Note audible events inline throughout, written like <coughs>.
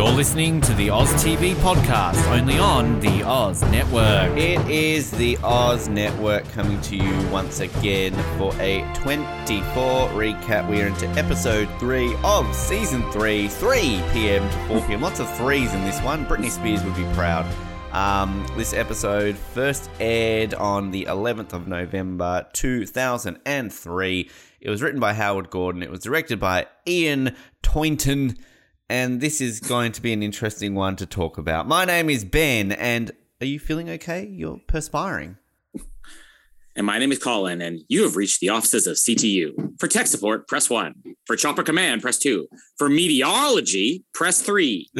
You're listening to the Oz TV podcast, only on the Oz Network. It is the Oz Network coming to you once again for a 24 recap. We are into episode 3 of season 3, 3 p.m. to 4 p.m. Lots of threes in this one. Britney Spears would be proud. Um, this episode first aired on the 11th of November 2003. It was written by Howard Gordon. It was directed by Ian Toynton and this is going to be an interesting one to talk about. My name is Ben, and are you feeling okay? You're perspiring. And my name is Colin, and you have reached the offices of CTU. For tech support, press one. For chopper command, press two. For meteorology, press three.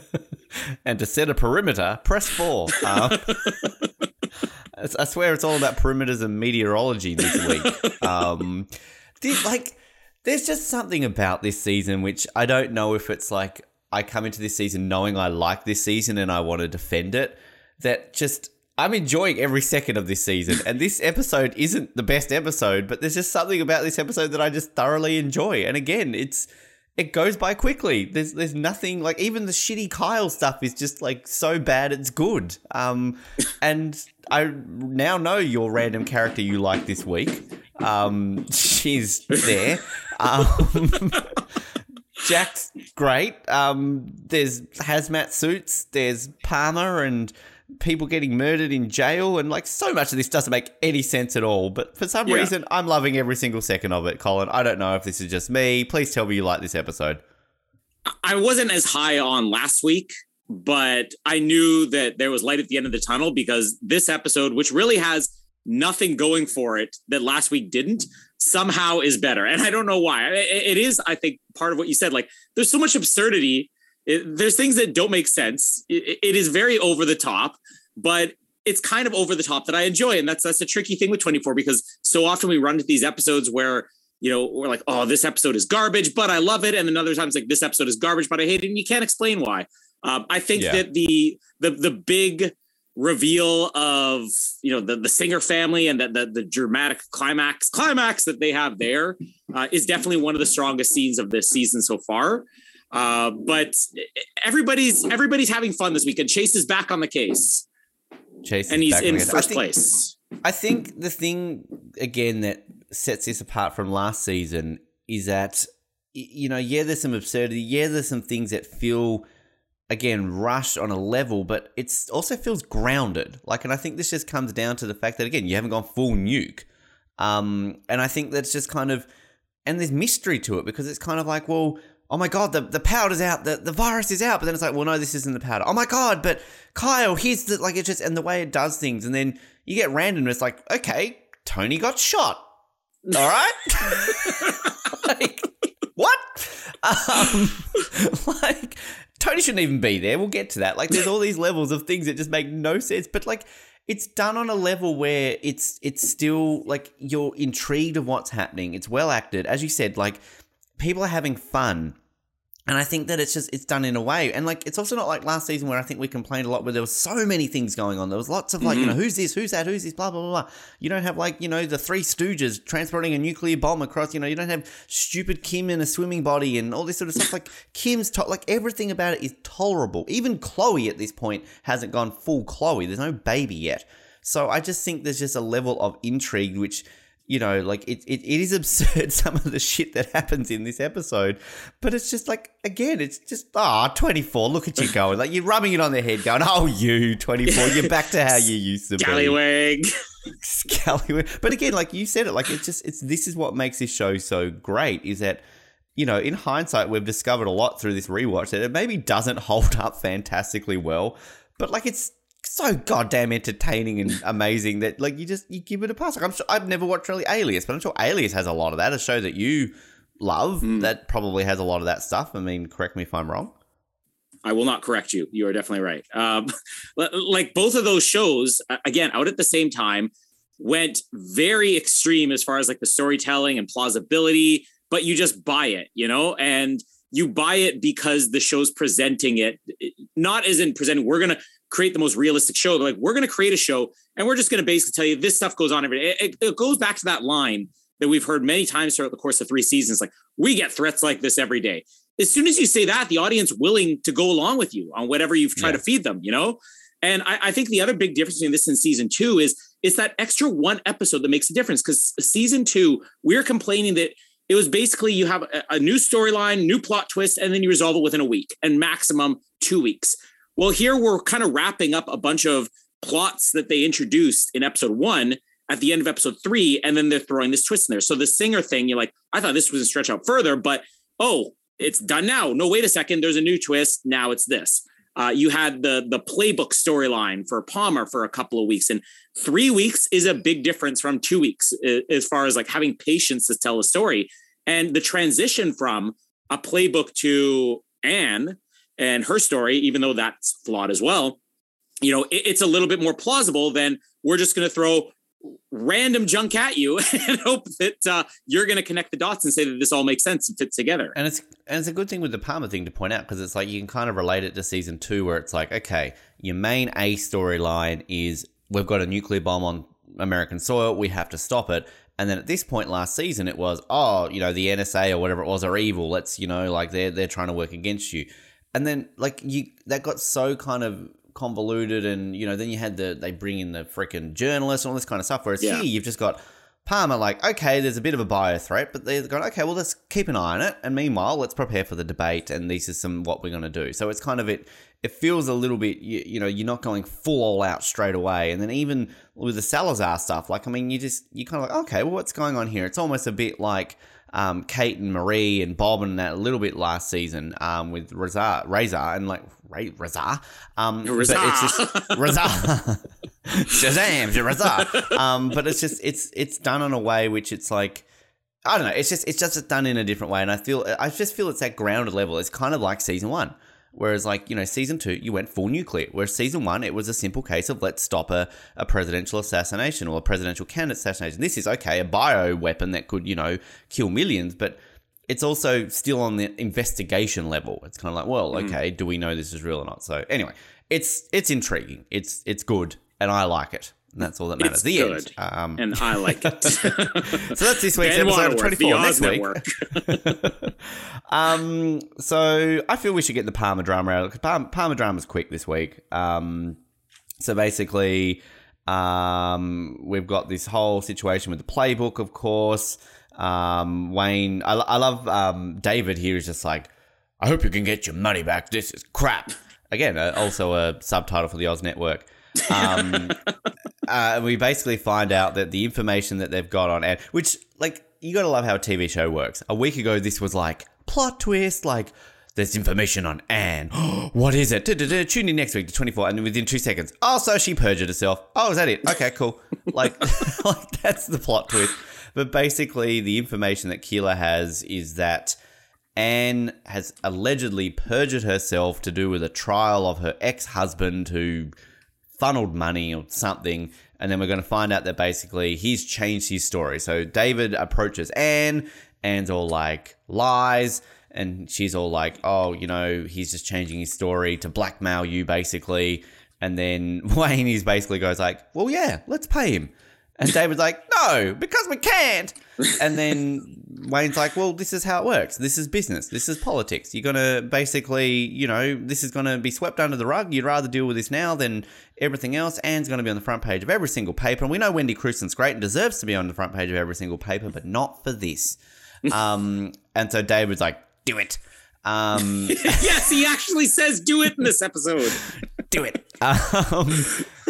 <laughs> and to set a perimeter, press four. Um, <laughs> I swear it's all about perimeters and meteorology this week. <laughs> Um, did, like there's just something about this season which I don't know if it's like I come into this season knowing I like this season and I want to defend it. That just I'm enjoying every second of this season, and this episode isn't the best episode, but there's just something about this episode that I just thoroughly enjoy. And again, it's it goes by quickly. There's there's nothing like even the shitty Kyle stuff is just like so bad it's good. Um, and I now know your random character you like this week. Um, she's there. Um, <laughs> Jack's great. Um, there's hazmat suits. There's Palmer and people getting murdered in jail, and like so much of this doesn't make any sense at all. But for some yeah. reason, I'm loving every single second of it. Colin, I don't know if this is just me. Please tell me you like this episode. I wasn't as high on last week, but I knew that there was light at the end of the tunnel because this episode, which really has nothing going for it that last week didn't somehow is better and i don't know why it is i think part of what you said like there's so much absurdity it, there's things that don't make sense. It, it is very over the top but it's kind of over the top that i enjoy. And that's that's a tricky thing with 24 because so often we run into these episodes where you know we're like oh this episode is garbage but i love it. And then other times like this episode is garbage but i hate it. And you can't explain why. Um, i think yeah. that the the the big reveal of you know the, the singer family and the, the, the dramatic climax climax that they have there uh, is definitely one of the strongest scenes of this season so far uh, but everybody's everybody's having fun this weekend. Chase is back on the case. Chase and he's in first I think, place. I think the thing again that sets this apart from last season is that you know yeah there's some absurdity. Yeah there's some things that feel again rushed on a level, but it also feels grounded. Like, and I think this just comes down to the fact that again you haven't gone full nuke, um, and I think that's just kind of and there's mystery to it because it's kind of like, well, oh my god, the, the powder's out, the, the virus is out, but then it's like, well, no, this isn't the powder. Oh my god, but Kyle, here's the like it's just and the way it does things, and then you get random. It's like, okay, Tony got shot. All right, <laughs> like what? Um, like Tony shouldn't even be there. We'll get to that. Like, there's all these levels of things that just make no sense. But like, it's done on a level where it's it's still like you're intrigued of what's happening. It's well acted, as you said. Like, people are having fun and I think that it's just it's done in a way, and like it's also not like last season where I think we complained a lot where there was so many things going on. There was lots of like mm-hmm. you know who's this, who's that, who's this, blah blah blah. blah. You don't have like you know the three Stooges transporting a nuclear bomb across. You know you don't have stupid Kim in a swimming body and all this sort of stuff. Like <laughs> Kim's to- like everything about it is tolerable. Even Chloe at this point hasn't gone full Chloe. There's no baby yet. So I just think there's just a level of intrigue which you know, like it, it, it is <laughs> absurd some of the shit that happens in this episode, but it's just like again, it's just ah, oh, 24, look at you going. Like you're rubbing it on their head, going, Oh you 24, you're back to how you used to Scallywag. be. <laughs> Scallywag. But again, like you said it, like it's just it's this is what makes this show so great is that you know, in hindsight, we've discovered a lot through this rewatch that it maybe doesn't hold up fantastically well, but like it's so goddamn entertaining and amazing that like you just you give it a pass. Like I'm sure I've never watched really Alias, but I'm sure Alias has a lot of that. A show that you love Mm. that probably has a lot of that stuff. I mean, correct me if I'm wrong. I will not correct you. You are definitely right. Um, <laughs> like both of those shows, again, out at the same time, went very extreme as far as like the storytelling and plausibility, but you just buy it, you know, and you buy it because the show's presenting it, not as in presenting, we're going to create the most realistic show. Like, we're going to create a show and we're just going to basically tell you this stuff goes on every day. It, it- it goes back to that line that we've heard many times throughout the course of three seasons. Like, we get threats like this every day as soon as you say that, the audience willing to go along with you on whatever you've tried Yeah. to feed them, you know? And I, I think the other big difference between this and season two is it's that extra one episode that makes a difference. Because season two, we're complaining that it was basically you have a, a new storyline, new plot twist, and then you resolve it within a week and maximum two weeks. Well, here we're kind of wrapping up a bunch of plots that they introduced in episode one at the end of episode three, and then they're throwing this twist in there. So the singer thing, you're like, I thought this was a stretch out further, but oh, it's done now. No, wait a second. There's a new twist. Now it's this. Uh, you had the the playbook storyline for Palmer for a couple of weeks, and three weeks is a big difference from two weeks as far as like having patience to tell a story. And the transition from a playbook to Anne and her story, even though that's flawed as well, you know, it- it's a little bit more plausible than we're just going to throw random junk at you <laughs> and hope that uh, you're going to connect the dots and say that this all makes sense and fits together. And it's and it's a good thing with the Palmer thing to point out because it's like you can kind of relate it to season two where it's like, okay, your main A storyline is we've got a nuclear bomb on American soil, we have to stop it. And then at this point last season it was, oh, you know, the NSA or whatever it was are evil. Let's, you know, like they're they're trying to work against you. And then like you that got so kind of convoluted and you know, then you had the they bring in the freaking journalists and all this kind of stuff. Whereas Yeah. here you've just got Palmer, like, okay, there's a bit of a bio threat, but they're going, okay, well, let's keep an eye on it. And meanwhile, let's prepare for the debate. And this is some what we're going to do. So it's kind of it, it feels a little bit, you, you know, you're not going full all out straight away. And then even with the Salazar stuff, like, I mean, you just, you kind of like, okay, well, what's going on here? It's almost a bit like, um, Kate and Marie and Bob and that a little bit last season um, with Razar, Razor and like Ray, Razar. Um, but it's just Razar. <laughs> Shazam, Razar. Um, but it's just it's it's done in a way which it's like I don't know. It's just it's just done in a different way, and I feel I just feel it's that grounded level. It's kind of like season one. Whereas, like, you know, season two, you went full nuclear. Whereas season one, it was a simple case of let's stop a, a presidential assassination or a presidential candidate assassination. This is, okay, a bio weapon that could, you know, kill millions, but it's also still on the investigation level. It's kind of like, well, hmm. okay, do we know this is real or not? So anyway, it's it's intriguing. It's it's good, and I like it. And that's all that matters. It's the good. end. Um, and I like it. <laughs> so that's this <laughs> week's Ben episode of 24. the Next week. <laughs> Um, so I feel we should get the Palmer drama out because Palmer, Palmer drama's quick this week. Um, so basically, um, we've got this whole situation with the playbook, of course. Um, Wayne, I, I love um, David here is just like, I hope you can get your money back. This is crap. Again, uh, also a subtitle for the Oz Network. Um, <laughs> uh, we basically find out that the information that they've got on Anne, which like you gotta love how a TV show works. A week ago, this was like plot twist, like there's information on Anne. <gasps> what is it? Da-da-da. Tune in next week to 24, and within two seconds, oh, so she perjured herself. Oh, is that it? Okay, cool. <laughs> like, <laughs> like that's the plot twist. But basically, the information that Keeler has is that. Anne has allegedly perjured herself to do with a trial of her ex husband who funneled money or something. And then we're going to find out that basically he's changed his story. So David approaches Anne. Anne's all like, lies. And she's all like, oh, you know, he's just changing his story to blackmail you, basically. And then <laughs> Wayne is basically goes like, well, yeah, let's pay him. And David's like, no, because we can't. And then Wayne's like, well, this is how it works. This is business. This is politics. You're going to basically, you know, this is going to be swept under the rug. You'd rather deal with this now than everything else. Anne's going to be on the front page of every single paper. And we know Wendy Crewson's great and deserves to be on the front page of every single paper, but not for this. Um, and so David's like, do it. Um, <laughs> yes, he actually says do it in this episode. Do it. <laughs> Um,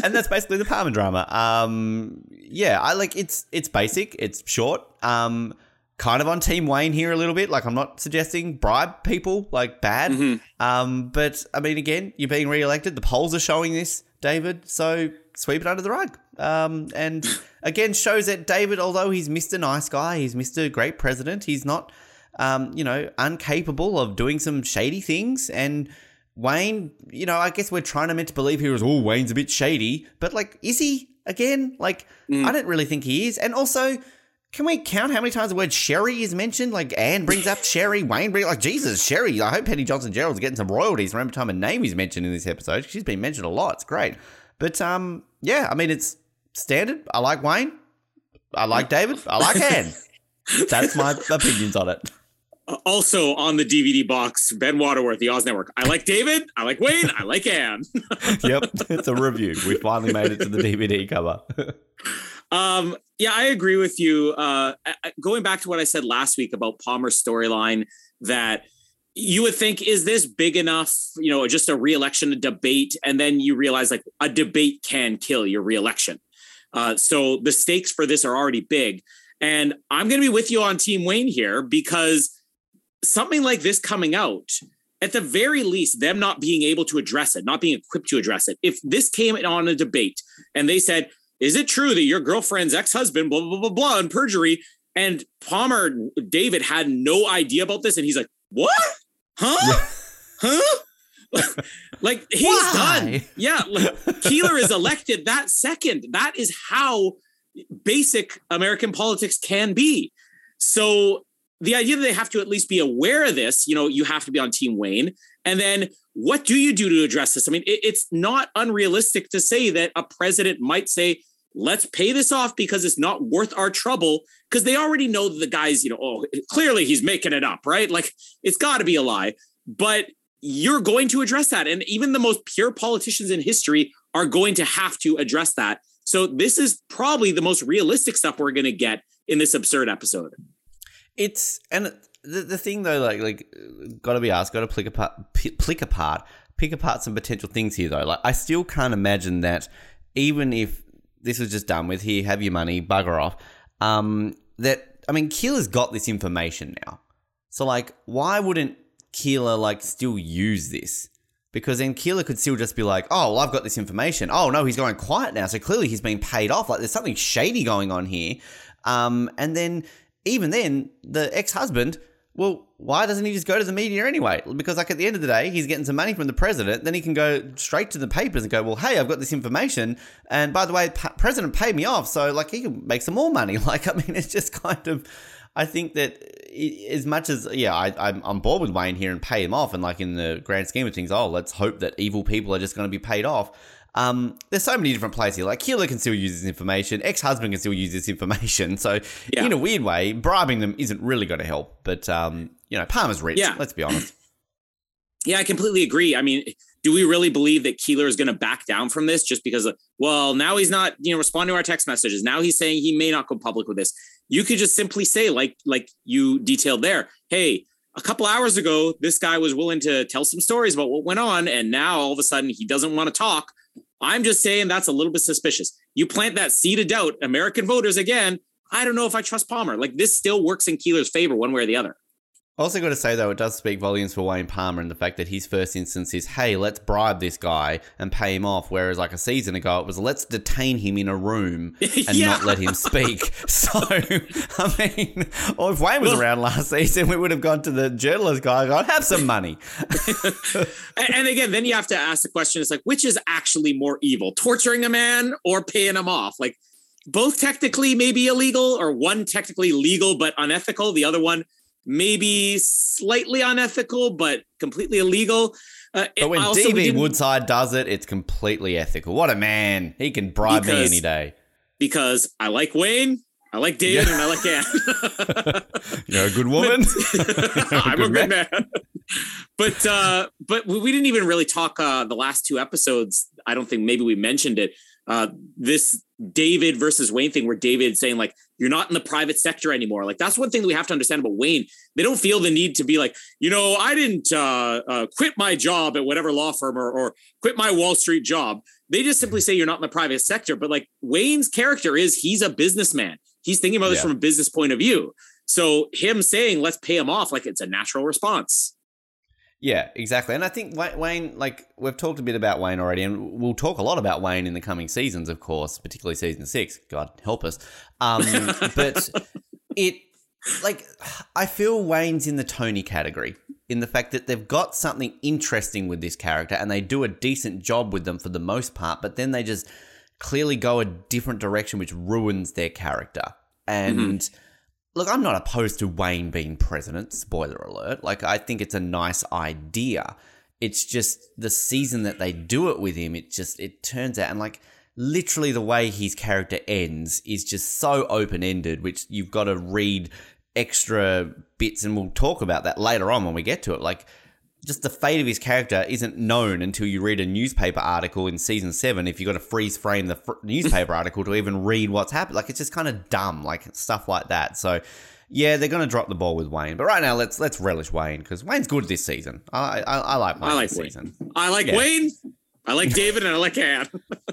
and that's basically the Palmer drama. Um, yeah, I like it's it's basic, it's short. Um, kind of on Team Wayne here a little bit. Like I'm not suggesting bribe people like bad. Mm-hmm. Um, but I mean, again, you're being re-elected. The polls are showing this, David. So sweep it under the rug. Um, and again, shows that David, although he's Mr. Nice Guy, he's Mr. Great President, he's not, um, you know, incapable of doing some shady things. And Wayne, you know, I guess we're trying to meant to believe he was, oh, Wayne's a bit shady. But like, is he again? Like, I don't really think he is. And also, can we count how many times the word Sherry is mentioned? Like Anne brings up <laughs> Sherry, Wayne brings like Jesus, Sherry. I hope Penny Johnson Jerald's getting some royalties from every time a name is mentioned in this episode. She's been mentioned a lot. It's great. But um, yeah, I mean it's standard. I like Wayne. I like David. I like <laughs> Anne. That's my opinions on it. Also on the DVD box, Ben Waterworth, the Oz Network. I like David. I like Wayne. I like Anne. <laughs> yep, it's a review. We finally made it to the DVD cover. <laughs> Um, yeah, I agree with you. Uh, going back to what I said last week about Palmer's storyline, that you would think, is this big enough? You know, just a reelection, a debate, and then you realize like a debate can kill your reelection. Uh, so the stakes for this are already big, and I'm going to be with you on Team Wayne here because something like this coming out. At the very least, them not being able to address it, not being equipped to address it. If this came on a debate and they said, is it true that your girlfriend's ex-husband blah blah blah blah and perjury? And palmer david had no idea about this and he's like what? Huh? Huh? <laughs> Like he's Why? done. Yeah like, keeler is elected that second. That is how basic american politics can be. So the idea that they have to at least be aware of this you know you have to be on team wayne and then what do you do to address this? I mean, it, it's not unrealistic to say that a president might say, let's pay this off because it's not worth our trouble. Because they already know that the guy's, you know, oh, clearly he's making it up, right? Like it's got to be a lie. But you're going to address that. And even the most pure politicians in history are going to have to address that. So this is probably the most realistic stuff we're going to get in this absurd episode. It's and the, the thing though, like like, got to be asked, got to pick apart, pick apart, pick apart some potential things here though. Like I still can't imagine that even if this was just done with, here, have your money, bugger off. Um, that I mean, Keeler's got this information now, so like, why wouldn't Keeler like still use this? Because then Keeler could still just be like, oh, well, I've got this information. Oh, no, he's going quiet now. So clearly he's been paid off. Like there's something shady going on here. Um, and then even then, the ex husband well, why doesn't he just go to the media anyway? Because, like, at the end of the day, he's getting some money from the president. Then he can go straight to the papers and go, well, hey, I've got this information. And by the way, president paid me off. So, like, he can make some more money. <laughs> Like, I mean, it's just kind of, I think that as much as, yeah, I, I'm on board with Wayne here and pay him off. And, like, in the grand scheme of things, oh, let's hope that evil people are just going to be paid off. Um, there's so many different places here. Like Keeler can still use this information, ex-husband can still use this information. <laughs> So yeah. in a weird way, bribing them isn't really going to help. But um, you know, Palmer's rich. Yeah. Let's be honest. <clears throat> Yeah, I completely agree. I mean, do we really believe that Keeler is going to back down from this just because of, well, now he's not, you know, responding to our text messages. Now he's saying he may not go public with this. You could just simply say, like, like you detailed there, hey, a couple hours ago, this guy was willing to tell some stories about what went on, and now all of a sudden he doesn't want to talk. I'm just saying that's a little bit suspicious. You plant that seed of doubt, American voters again. I don't know if I trust Palmer. Like this still works in Keeler's favor one way or the other. Also, got to say though, it does speak volumes for Wayne Palmer and the fact that his first instance is, "Hey, let's bribe this guy and pay him off," whereas like a season ago it was, "Let's detain him in a room <laughs> and yeah. not let him speak." <laughs> So, <laughs> I mean, or if Wayne was well, around last season, we would have gone to the journalist guy and gone, "Have some money." and, and again, then you have to ask the question: It's like, which is actually more evil, torturing a man or paying him off? Like, both technically maybe illegal, or one technically legal but unethical, the other one maybe slightly unethical, but completely illegal. Uh, but when DB Woodside does it, it's completely ethical. What a man! He can bribe because, me any day. Because I like Wayne, I like David, yeah. and I like Anne. <laughs> You're a good woman. <laughs> <laughs> I'm a good man. man. but uh, but we didn't even really talk uh, the last two episodes. I don't think maybe we mentioned it. Uh, this David versus Wayne thing where David saying like you're not in the private sector anymore. Like that's one thing that we have to understand about Wayne. They don't feel the need to be like, you know, I didn't uh, uh, quit my job at whatever law firm or, or quit my Wall Street job. They just simply say you're not in the private sector. But like Wayne's character is he's a businessman. He's thinking about this from a business point of view. So him saying let's pay him off like it's a natural response. Yeah, exactly. And I think Wayne, like we've talked a bit about Wayne already, and we'll talk a lot about Wayne in the coming seasons, of course, particularly season six. God help us. Um, <laughs> but it, like, I feel Wayne's in the Tony category in the fact that they've got something interesting with this character and they do a decent job with them for the most part, but then they just clearly go a different direction, which ruins their character. And. Mm-hmm look, I'm not opposed to Wayne being president, spoiler alert. Like, I think it's a nice idea. It's just the season that they do it with him, it just, it turns out, and like, literally the way his character ends is just so open ended, which you've got to read extra bits, and we'll talk about that later on when we get to it. Like, just the fate of his character isn't known until you read a newspaper article in season seven. If you've got to freeze frame the fr- newspaper <laughs> article to even read what's happened, like it's just kind of dumb, like stuff like that. So, yeah, they're going to drop the ball with Wayne. But right now, let's let's relish Wayne because Wayne's good this season. I I, I like Wayne I like season. I like yeah. Wayne. I like <laughs> David, and I like Anne.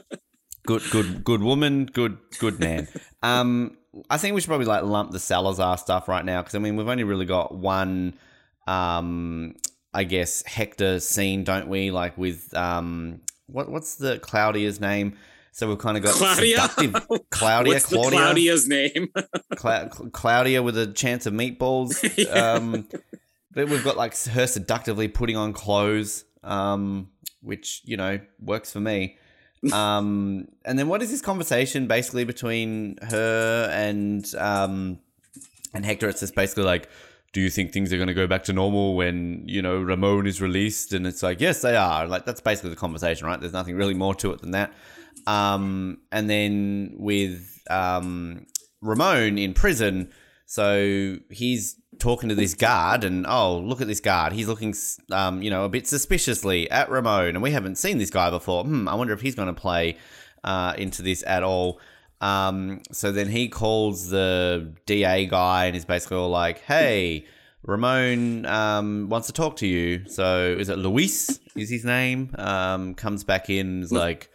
<laughs> good, good, good woman. Good, good man. Um, I think we should probably like lump the Salazar stuff right now because I mean we've only really got one um I guess Hector scene, don't we? Like with um, what what's the Claudia's name? So we've kind of got Claudia. Seductive, <laughs> Claudia. What's Claudia, Claudia's name? <laughs> Cla- Claudia with a chance of meatballs. <laughs> Um, but we've got like her seductively putting on clothes, um, which you know works for me. Um, and then what is this conversation basically between her and um, and Hector? It's just basically like do you think things are going to go back to normal when you know Ramon is released? And it's like, yes, they are. Like that's basically the conversation, right? There's nothing really more to it than that. Um, and then with um, Ramon in prison, so he's talking to this guard, and oh, look at this guard. He's looking, um, you know, a bit suspiciously at Ramon, and we haven't seen this guy before. Hmm, I wonder if he's going to play uh, into this at all. Um, so then he calls the DA guy and is basically all like, hey, Ramon um, wants to talk to you. So is it Luis? Is his name? Um, comes back in, is like,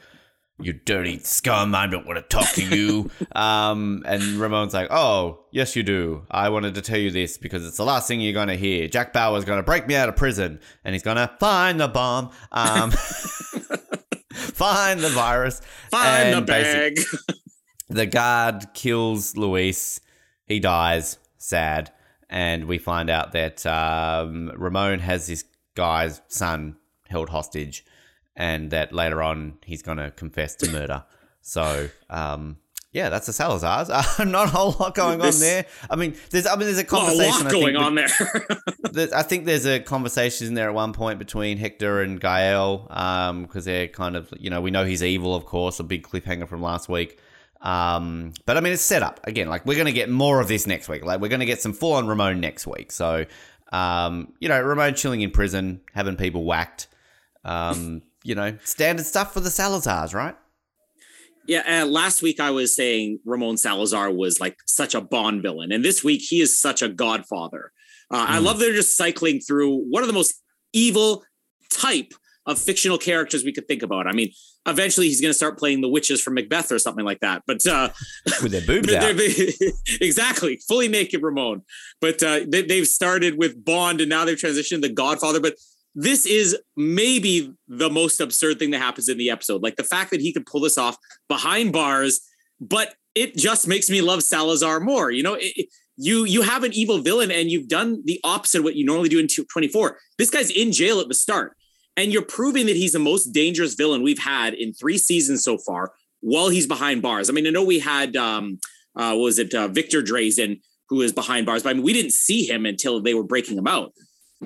you dirty scum, I don't want to talk to you. <laughs> um, and Ramon's like, oh, yes, you do. I wanted to tell you this because it's the last thing you're going to hear. Jack Bauer's going to break me out of prison and he's going to find the bomb. Um, <laughs> find the virus. Find the bag <laughs> the guard kills Luis. He dies. Sad. And we find out that um, Ramon has this guy's son held hostage, and that later on he's going to confess to murder. So, um, yeah, that's the Salazars. Uh, <laughs> not a whole lot going this, on there. I mean, there's I mean, there's a conversation a going on there. <laughs> I think there's a conversation in there at one point between Hector and Gael, because um, they're kind of you know we know he's evil, of course, a big cliffhanger from last week. Um, but I mean, it's set up again. Like we're going to get more of this next week. Like we're going to get some full on Ramon next week. So, um, you know, Ramon chilling in prison, having people whacked. Um, <laughs> you know, standard stuff for the Salazars, right? Yeah, uh, last week I was saying Ramon Salazar was like such a Bond villain, and this week he is such a Godfather. Uh, mm. I hmm. love they're just cycling through one of the most evil type of fictional characters we could think about. I mean, eventually he's going to start playing the witches from Macbeth or something like that. But uh, <laughs> with their <laughs> boobs out, <laughs> exactly, fully naked Ramon. But uh, they, they've started with Bond and now they've transitioned to Godfather. But this is maybe the most absurd thing that happens in the episode. Like the fact that he could pull this off behind bars, but it just makes me love Salazar more. You know, it, you you have an evil villain and you've done the opposite of what you normally do in 24. This guy's in jail at the start and you're proving that he's the most dangerous villain we've had in three seasons so far while he's behind bars. I mean, I know we had, um, uh, was it uh, Victor Drazen who is behind bars, but I mean, we didn't see him until they were breaking him out.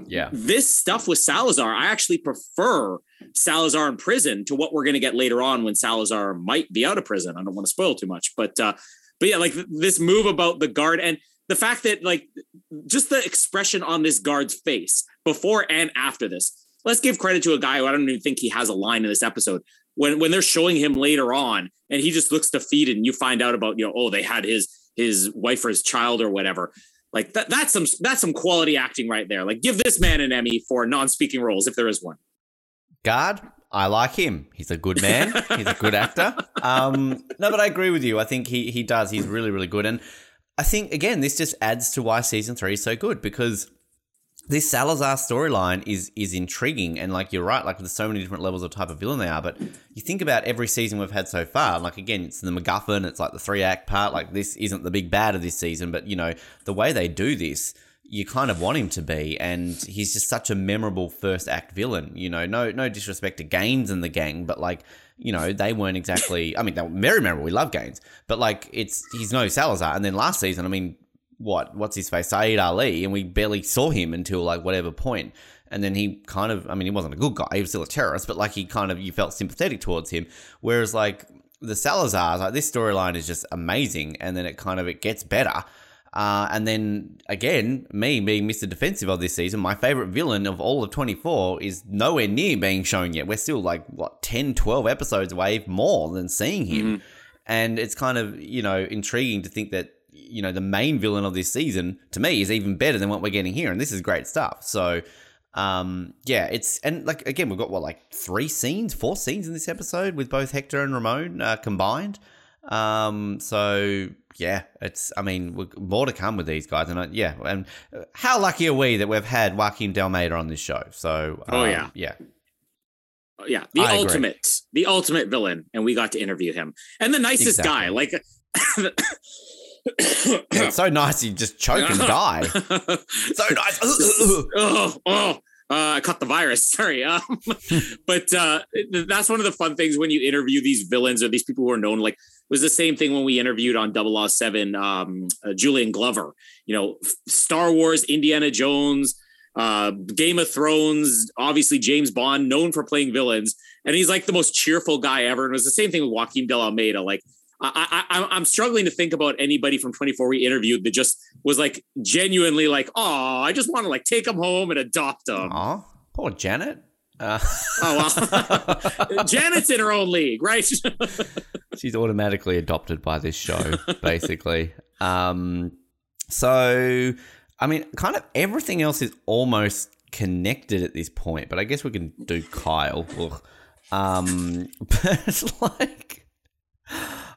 Yeah. This stuff with Salazar, I actually prefer Salazar in prison to what we're going to get later on when Salazar might be out of prison. I don't want to spoil too much, but, uh, but yeah, like this move about the guard and the fact that like just the expression on this guard's face before and after this let's give credit to a guy who I don't even think he has a line in this episode. when when they're showing him later on and he just looks defeated and you find out about you know oh they had his his wife or his child or whatever like that that's some that's some quality acting right there like give this man an emmy for non-speaking roles if there is one guard I like him. He's a good man. He's a good actor. Um, no, but I agree with you. I think he he does. He's really really good, and I think again this just adds to why season three is so good because this Salazar storyline is is intriguing and like you're right, like there's so many different levels of type of villain they are. But you think about every season we've had so far, like again, it's the MacGuffin, it's like the three act part. Like this isn't the big bad of this season, but you know the way they do this, you kind of want him to be, and he's just such a memorable first act villain. You know, no no disrespect to Gaines and the gang, but like you know they weren't exactly. I mean, they were very memorable. We love Gaines, but like it's he's no Salazar. And then last season, I mean, what what's his face Syed Ali, and we barely saw him until like whatever point. And then he kind of, I mean, he wasn't a good guy; he was still a terrorist. But like he kind of, you felt sympathetic towards him. Whereas like the Salazars, like this storyline is just amazing, and then it kind of it gets better. Uh, and then again, me being Mr. Defensive of this season, my favorite villain of all of 24 is nowhere near being shown yet. We're still like, what, 10, 12 episodes away more than seeing him. Mm-hmm. And it's kind of, you know, intriguing to think that you know the main villain of this season to me is even better than what we're getting here and this is great stuff. So um yeah it's and like again we've got what like three scenes four scenes in this episode with both hector and ramon uh, combined? Um so yeah it's i mean more to come with these guys and I, yeah and how lucky are we that we've had joaquin d'almeida on this show? So um, oh yeah. Yeah yeah the I ultimate agree. the ultimate villain and we got to interview him. And the nicest exactly. guy like <coughs> it's so nice you just choke and die. <laughs> so nice. <laughs> oh, oh. Uh, I caught the virus. <laughs> Sorry. Um, but uh, that's one of the fun things when you interview these villains or these people who are known. Like, was the same thing when we interviewed on 007 um, uh, Julian Glover. You know, Star Wars, Indiana Jones, uh, Game of Thrones, obviously James Bond, known for playing villains, and he's like the most cheerful guy ever. And it was the same thing with Joaquin De Almeida. Like I, I, I'm struggling to think about anybody from 24 we interviewed that just was like genuinely like, oh, I just want to like take them home and adopt them. Aw, poor Janet. Uh. oh well, <laughs> Janet's in her own league, right? <laughs> She's automatically adopted by this show, basically. <laughs> Um, so, I mean, kind of everything else is almost connected at this point, but I guess we can do Kyle. Um, but like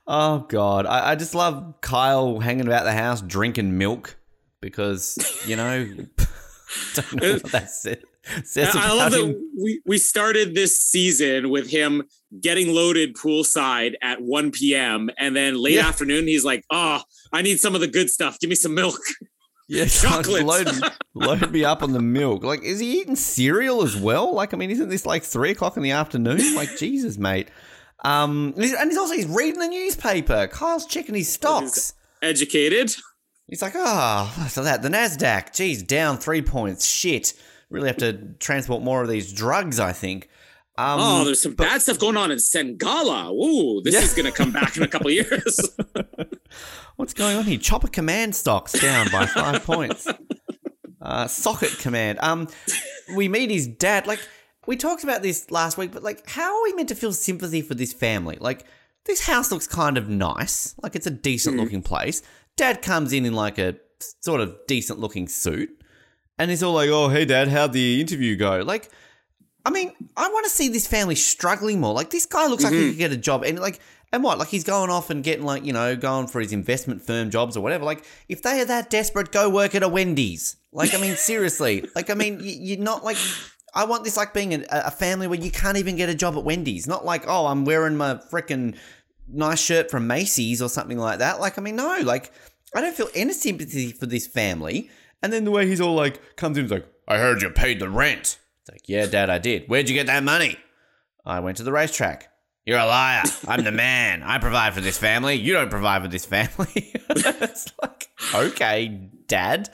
Oh god, I, I just love Kyle hanging about the house drinking milk because you know, <laughs> don't know what that's it. I love that we, we started this season with him getting loaded poolside at 1 p.m. and then late yeah. afternoon he's like, "Oh, I need some of the good stuff. Give me some milk." <laughs> Yeah, chocolate. Load, load me up on the milk. Like, is he eating cereal as well? Like, I mean, isn't this like three o'clock in the afternoon? Like, Jesus, mate. Um, and he's also he's reading the newspaper. Kyle's checking his stocks. Educated. He's like, ah, oh, so that the Nasdaq, geez, down three points. Shit, really have to transport more of these drugs. I think. Um, oh, there's some but, bad stuff going on in Sangala. Ooh, this yeah. is going to come back in a couple <laughs> years. <laughs> What's going on here? Chopper Command stocks down by five <laughs> points. Uh, Socket Command. Um, we meet his dad. Like we talked about this last week, but like, how are we meant to feel sympathy for this family? Like, this house looks kind of nice. Like, it's a decent looking mm. place. Dad comes in in like a sort of decent looking suit. And he's all like, oh, hey, dad, how'd the interview go? Like, I mean, I want to see this family struggling more. Like, this guy looks mm-hmm. like he mm-hmm. could get a job. And, like, and what? Like, he's going off and getting, like, you know, going for his investment firm jobs or whatever. Like, if they are that desperate, go work at a Wendy's. Like, I mean, seriously. Like, I mean, you're not like I want this like being a, a family where you can't even get a job at Wendy's. Not like, oh, I'm wearing my freaking nice shirt from Macy's or something like that. Like, I mean, no, like, I don't feel any sympathy for this family. And then the way he's all like, comes in, he's like, I heard you paid the rent. It's like, yeah, dad, I did. Where'd you get that money? I went to the racetrack. You're a liar. I'm the man. I provide for this family. You don't provide for this family. <laughs> it's like, okay, dad.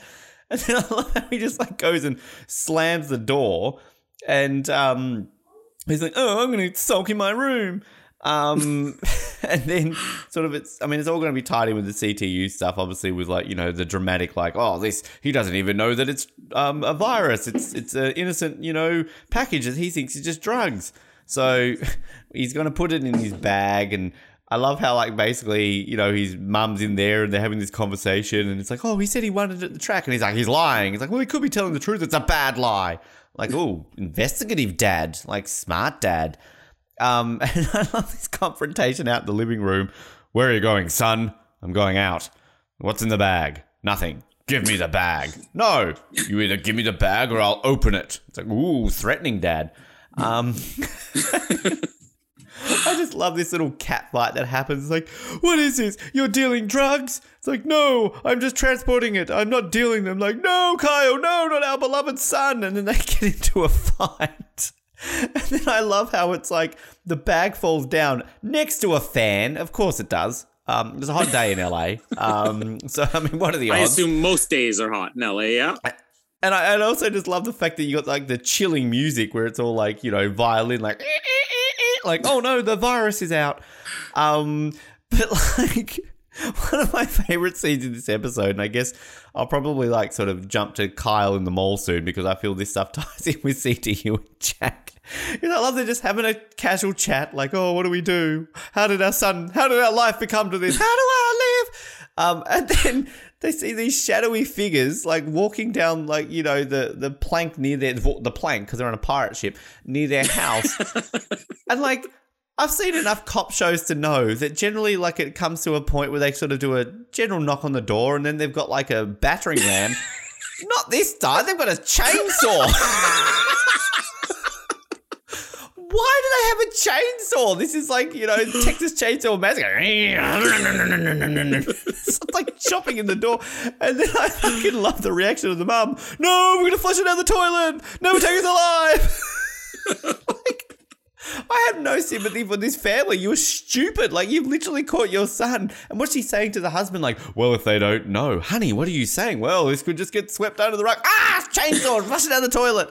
And then <laughs> he just like goes and slams the door and um, he's like, "Oh, I'm going to sulk in my room." Um, <laughs> <laughs> and then sort of it's, I mean, it's all going to be tied in with the CTU stuff, obviously, with like, you know, the dramatic, like, oh, this, he doesn't even know that it's um, a virus. It's, it's an innocent, you know, package that he thinks is just drugs. So <laughs> he's going to put it in his bag and I love how like basically, you know, his mum's in there and they're having this conversation and it's like, oh, he said he wanted it at the track and he's like, he's lying. He's like, well, he could be telling the truth. It's a bad lie. Like, oh, investigative dad, like smart dad. Um, <laughs> and I love this confrontation out in the living room. Where are you going, son? I'm going out. What's in the bag? Nothing. Give me the bag. No, you either give me the bag or I'll open it. It's like, ooh, threatening dad. Um, <laughs> <laughs> I just love this little cat fight that happens. It's like, what is this? You're dealing drugs? It's like, no, I'm just transporting it. I'm not dealing them. Like, no, Kyle, no, not our beloved son. And then they <laughs> get into a fight. <laughs> And then I love how it's like the bag falls down next to a fan. Of course it does. Um, it's a hot day in LA. Um, so I mean, what are the odds? I assume most days are hot in LA. Yeah. And I, and also just love the fact that you got like the chilling music where it's all like you know violin like <laughs> like, oh no, the virus is out. Um, but like <laughs> one of my favorite scenes in this episode, and I guess I'll probably like sort of jump to Kyle in the mall soon because I feel this stuff <laughs> ties in with CTU and Jack. You know, I love they're just having a casual chat, like, oh, what do we do? How did our son, how did our life become to this? How do I live? Um, and then they see these shadowy figures like walking down like you know the the plank near their the plank because they're on a pirate ship near their house <laughs> and like I've seen enough cop shows to know that generally, like, it comes to a point where they sort of do a general knock on the door and then they've got like a battering ram. <laughs> Not this time, they've got a chainsaw. <laughs> why do they have a chainsaw? This is like, you know, Texas Chainsaw Massacre. it's like chopping in the door. And then I fucking love the reaction of the mum. No, we're going to flush it down the toilet. No, take us alive. <laughs> like, I have no sympathy for this family. You're stupid. Like, you've literally caught your son. And what's she saying to the husband? Like, well, if they don't know, honey, what are you saying? Well, this could just get swept under the rug. Ah, chainsaw, flush it down the toilet.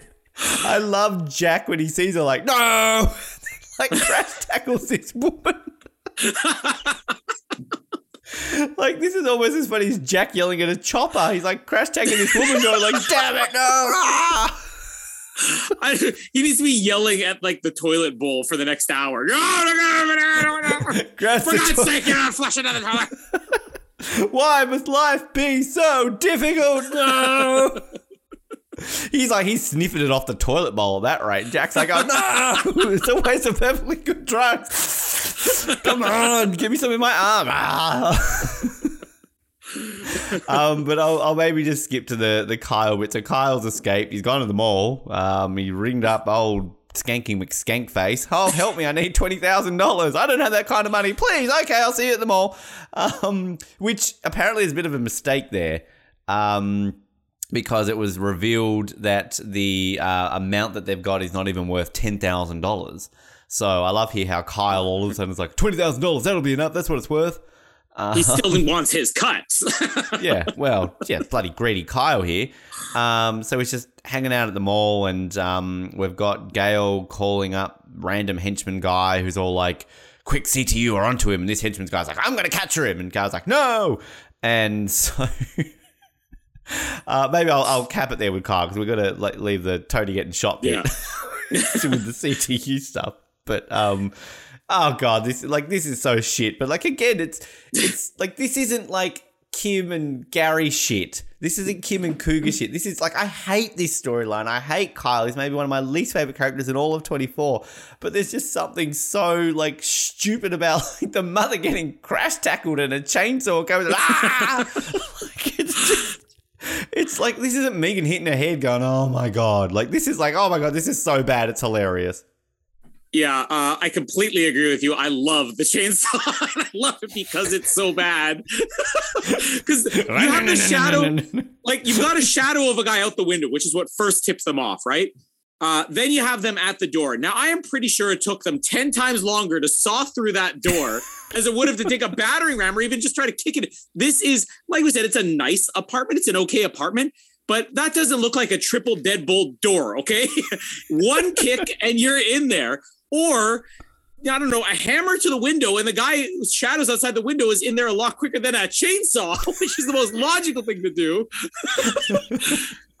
<laughs> I love Jack when he sees her like, no, <laughs> like crash tackles this woman. <laughs> like this is almost as funny as Jack yelling at a chopper. He's like crash tackling this woman, going like, "Damn it, no!" Ah! <laughs> I, he needs to be yelling at like the toilet bowl for the next hour. for God's sake, you're not flushing down the toilet. Why must life be so difficult? No. He's like, he's sniffing it off the toilet bowl at that rate. Jack's like, oh no, <laughs> it's a waste of perfectly good drugs. Come on, give me some in my arm. Ah. <laughs> um, but I'll, I'll, maybe just skip to the, the Kyle bit. So Kyle's escaped. He's gone to the mall. Um, he ringed up old Skanky McSkankface. Oh, help me. I need $20,000. I don't have that kind of money. Please. Okay, I'll see you at the mall. Um, which apparently is a bit of a mistake there. Um, because it was revealed that the uh, amount that they've got is not even worth ten thousand dollars. So I love here how Kyle all of a sudden is like twenty thousand dollars. That'll be enough. That's what it's worth. Uh, he still <laughs> wants his cuts. <laughs> yeah, well, yeah, bloody greedy Kyle here. Um, so he's just hanging out at the mall, and um, we've got Gael calling up random henchman guy who's all like, "Quick, CTU are onto him." And this henchman guy's like, "I'm going to capture him," and Gael's like, "No." And <laughs> so Uh, maybe I'll, I'll, cap it there with Kyle because we've got to like, leave the Tony getting shot bit yeah. <laughs> with the CTU stuff. But um, oh god, this like this is so shit. But like again, it's it's like this isn't like Kim and Gary shit. This isn't Kim and Cougar shit. This is like I hate this storyline. I hate Kyle. He's maybe one of my least favorite characters in all of 24. But there's just something so like stupid about <laughs> like the mother getting crash tackled and a chainsaw going <laughs> ah. like, it's just it's like this isn't Megan hitting her head going, oh my god. Like this is like, oh my god, this is so bad. It's hilarious. Yeah, uh, I completely agree with you. I love the chainsaw. <laughs> I love it because it's so bad. <laughs> Because you have the shadow, <laughs> like you've got a shadow of a guy out the window, which is what first tips them off, right? Uh, then you have them at the door. Now, I am pretty sure it took them 10 times longer to saw through that door <laughs> as it would have to take a battering ram or even just try to kick it. This is, like we said, it's a nice apartment. It's an okay apartment, but that doesn't look like a triple deadbolt door, okay? <laughs> One kick and you're in there. Or I don't know, a hammer to the window, and the guy shadows outside the window is in there a lot quicker than a chainsaw, <laughs> which is the most logical thing to do.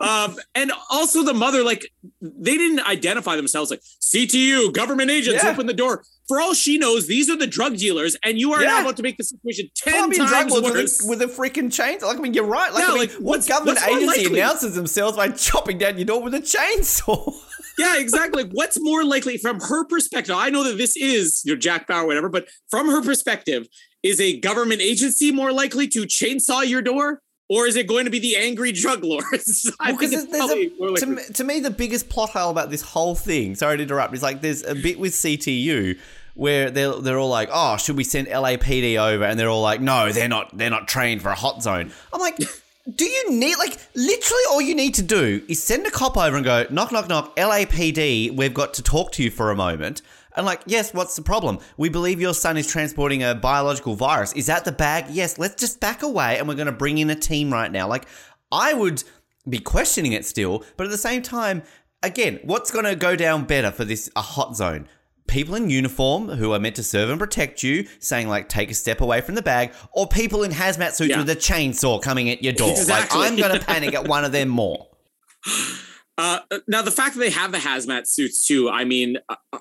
<laughs> um, and also the mother, like they didn't identify themselves like CTU, government agents, Yeah. open the door. For all she knows, these are the drug dealers, and you are Yeah. now about to make the situation ten times worse. with a, with a freaking chainsaw. Like, I mean, you're right. Like, I mean, like, what government agency announces themselves by <laughs> chopping down your door with a chainsaw? Yeah, exactly. What's more likely from her perspective? I know that this is your Jack Bauer, whatever, but from her perspective, is a government agency more likely to chainsaw your door, or is it going to be the angry drug lords? Well, 'cause think it's there's a- to, me, to me, the biggest plot hole about this whole thing, sorry to interrupt, is like there's a bit with CTU where they're they're all like, oh, should we send LAPD over? And they're all like, no, they're not they're not trained for a hot zone. I'm like. <laughs> Do you need like literally all you need to do is send a cop over and go knock knock knock LAPD we've got to talk to you for a moment. And like yes what's the problem? We believe your son is transporting a biological virus. Is that the bag? Yes let's just back away and we're going to bring in a team right now. Like I would be questioning it still, but at the same time, again, what's going to go down better for this a hot zone? People in uniform who are meant to serve and protect you, saying like take a step away from the bag, or people in hazmat suits Yeah. with a chainsaw coming at your door. Exactly. Like I'm going <laughs> to panic at one of them more. Uh, now, the fact that they have the hazmat suits too, I mean, uh, uh,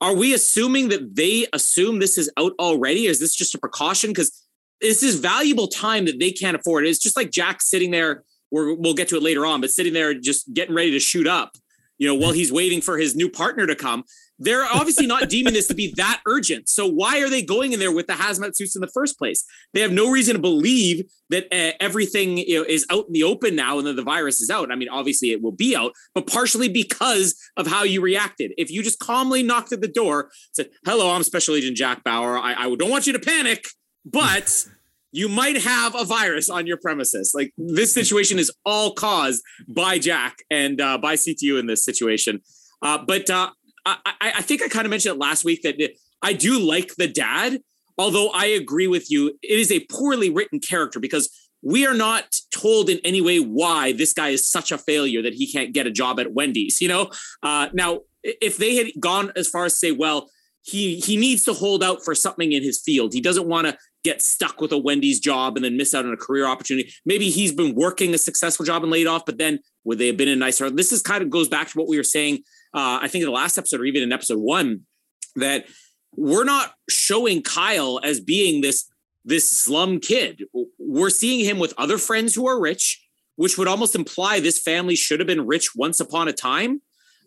are we assuming that they assume this is out already? Or is this just a precaution? Because this is valuable time that they can't afford. It's just like Jack sitting there, we're, we'll get to it later on, but sitting there just getting ready to shoot up, you know, while he's waiting for his new partner to come. They're obviously not deeming this to be that urgent. So why are they going in there with the hazmat suits in the first place? They have no reason to believe that uh, everything you know, is out in the open now and that the virus is out. I mean, obviously it will be out, but partially because of how you reacted. If you just calmly knocked at the door, said, "Hello, I'm Special Agent Jack Bauer. I, I don't want you to panic, but." You might have a virus on your premises. Like this situation is all caused by Jack and uh, by CTU in this situation. Uh, but uh, I, I think I kind of mentioned it last week that I do like the dad, although I agree with you. It is a poorly written character because we are not told in any way why this guy is such a failure that he can't get a job at Wendy's. You know, uh, now if they had gone as far as say, well, he he needs to hold out for something in his field. He doesn't want to get stuck with a Wendy's job and then miss out on a career opportunity. Maybe he's been working a successful job and laid off, but then would they have been in a nicer? This is kind of goes back to what we were saying. Uh, I think in the last episode or even in episode one that we're not showing Kyle as being this this slum kid. We're seeing him with other friends who are rich, which would almost imply this family should have been rich once upon a time.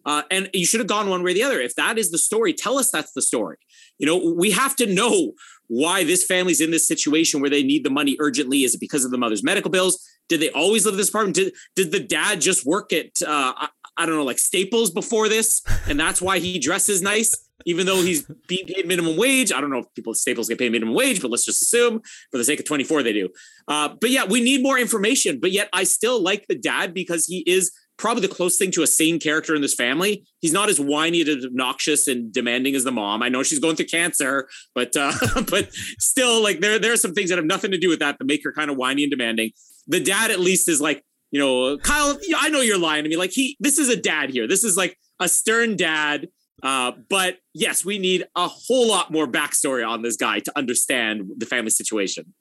Uh, and you should have gone one way or the other. If that is the story, tell us that's the story. You know, we have to know why this family's in this situation where they need the money urgently. Is it because of the mother's medical bills? Did they always live in this apartment? Did, did the dad just work at, uh, I, don't know, like Staples before this? And that's why he dresses nice, even though he's being paid minimum wage. I don't know if people at Staples get paid minimum wage, but let's just assume for the sake of 24, they do. Uh, but yeah, we need more information. But yet I still like the dad because he is probably the closest thing to a sane character in this family. He's not as whiny and obnoxious and demanding as the mom. I know she's going through cancer, but uh, <laughs> but still, like there there are some things that have nothing to do with that that make her kind of whiny and demanding. The dad at least is like, you know, Kyle. I know you're lying to me. Like he, this is a dad here. This is like a stern dad. Uh, but yes, we need a whole lot more backstory on this guy to understand the family situation.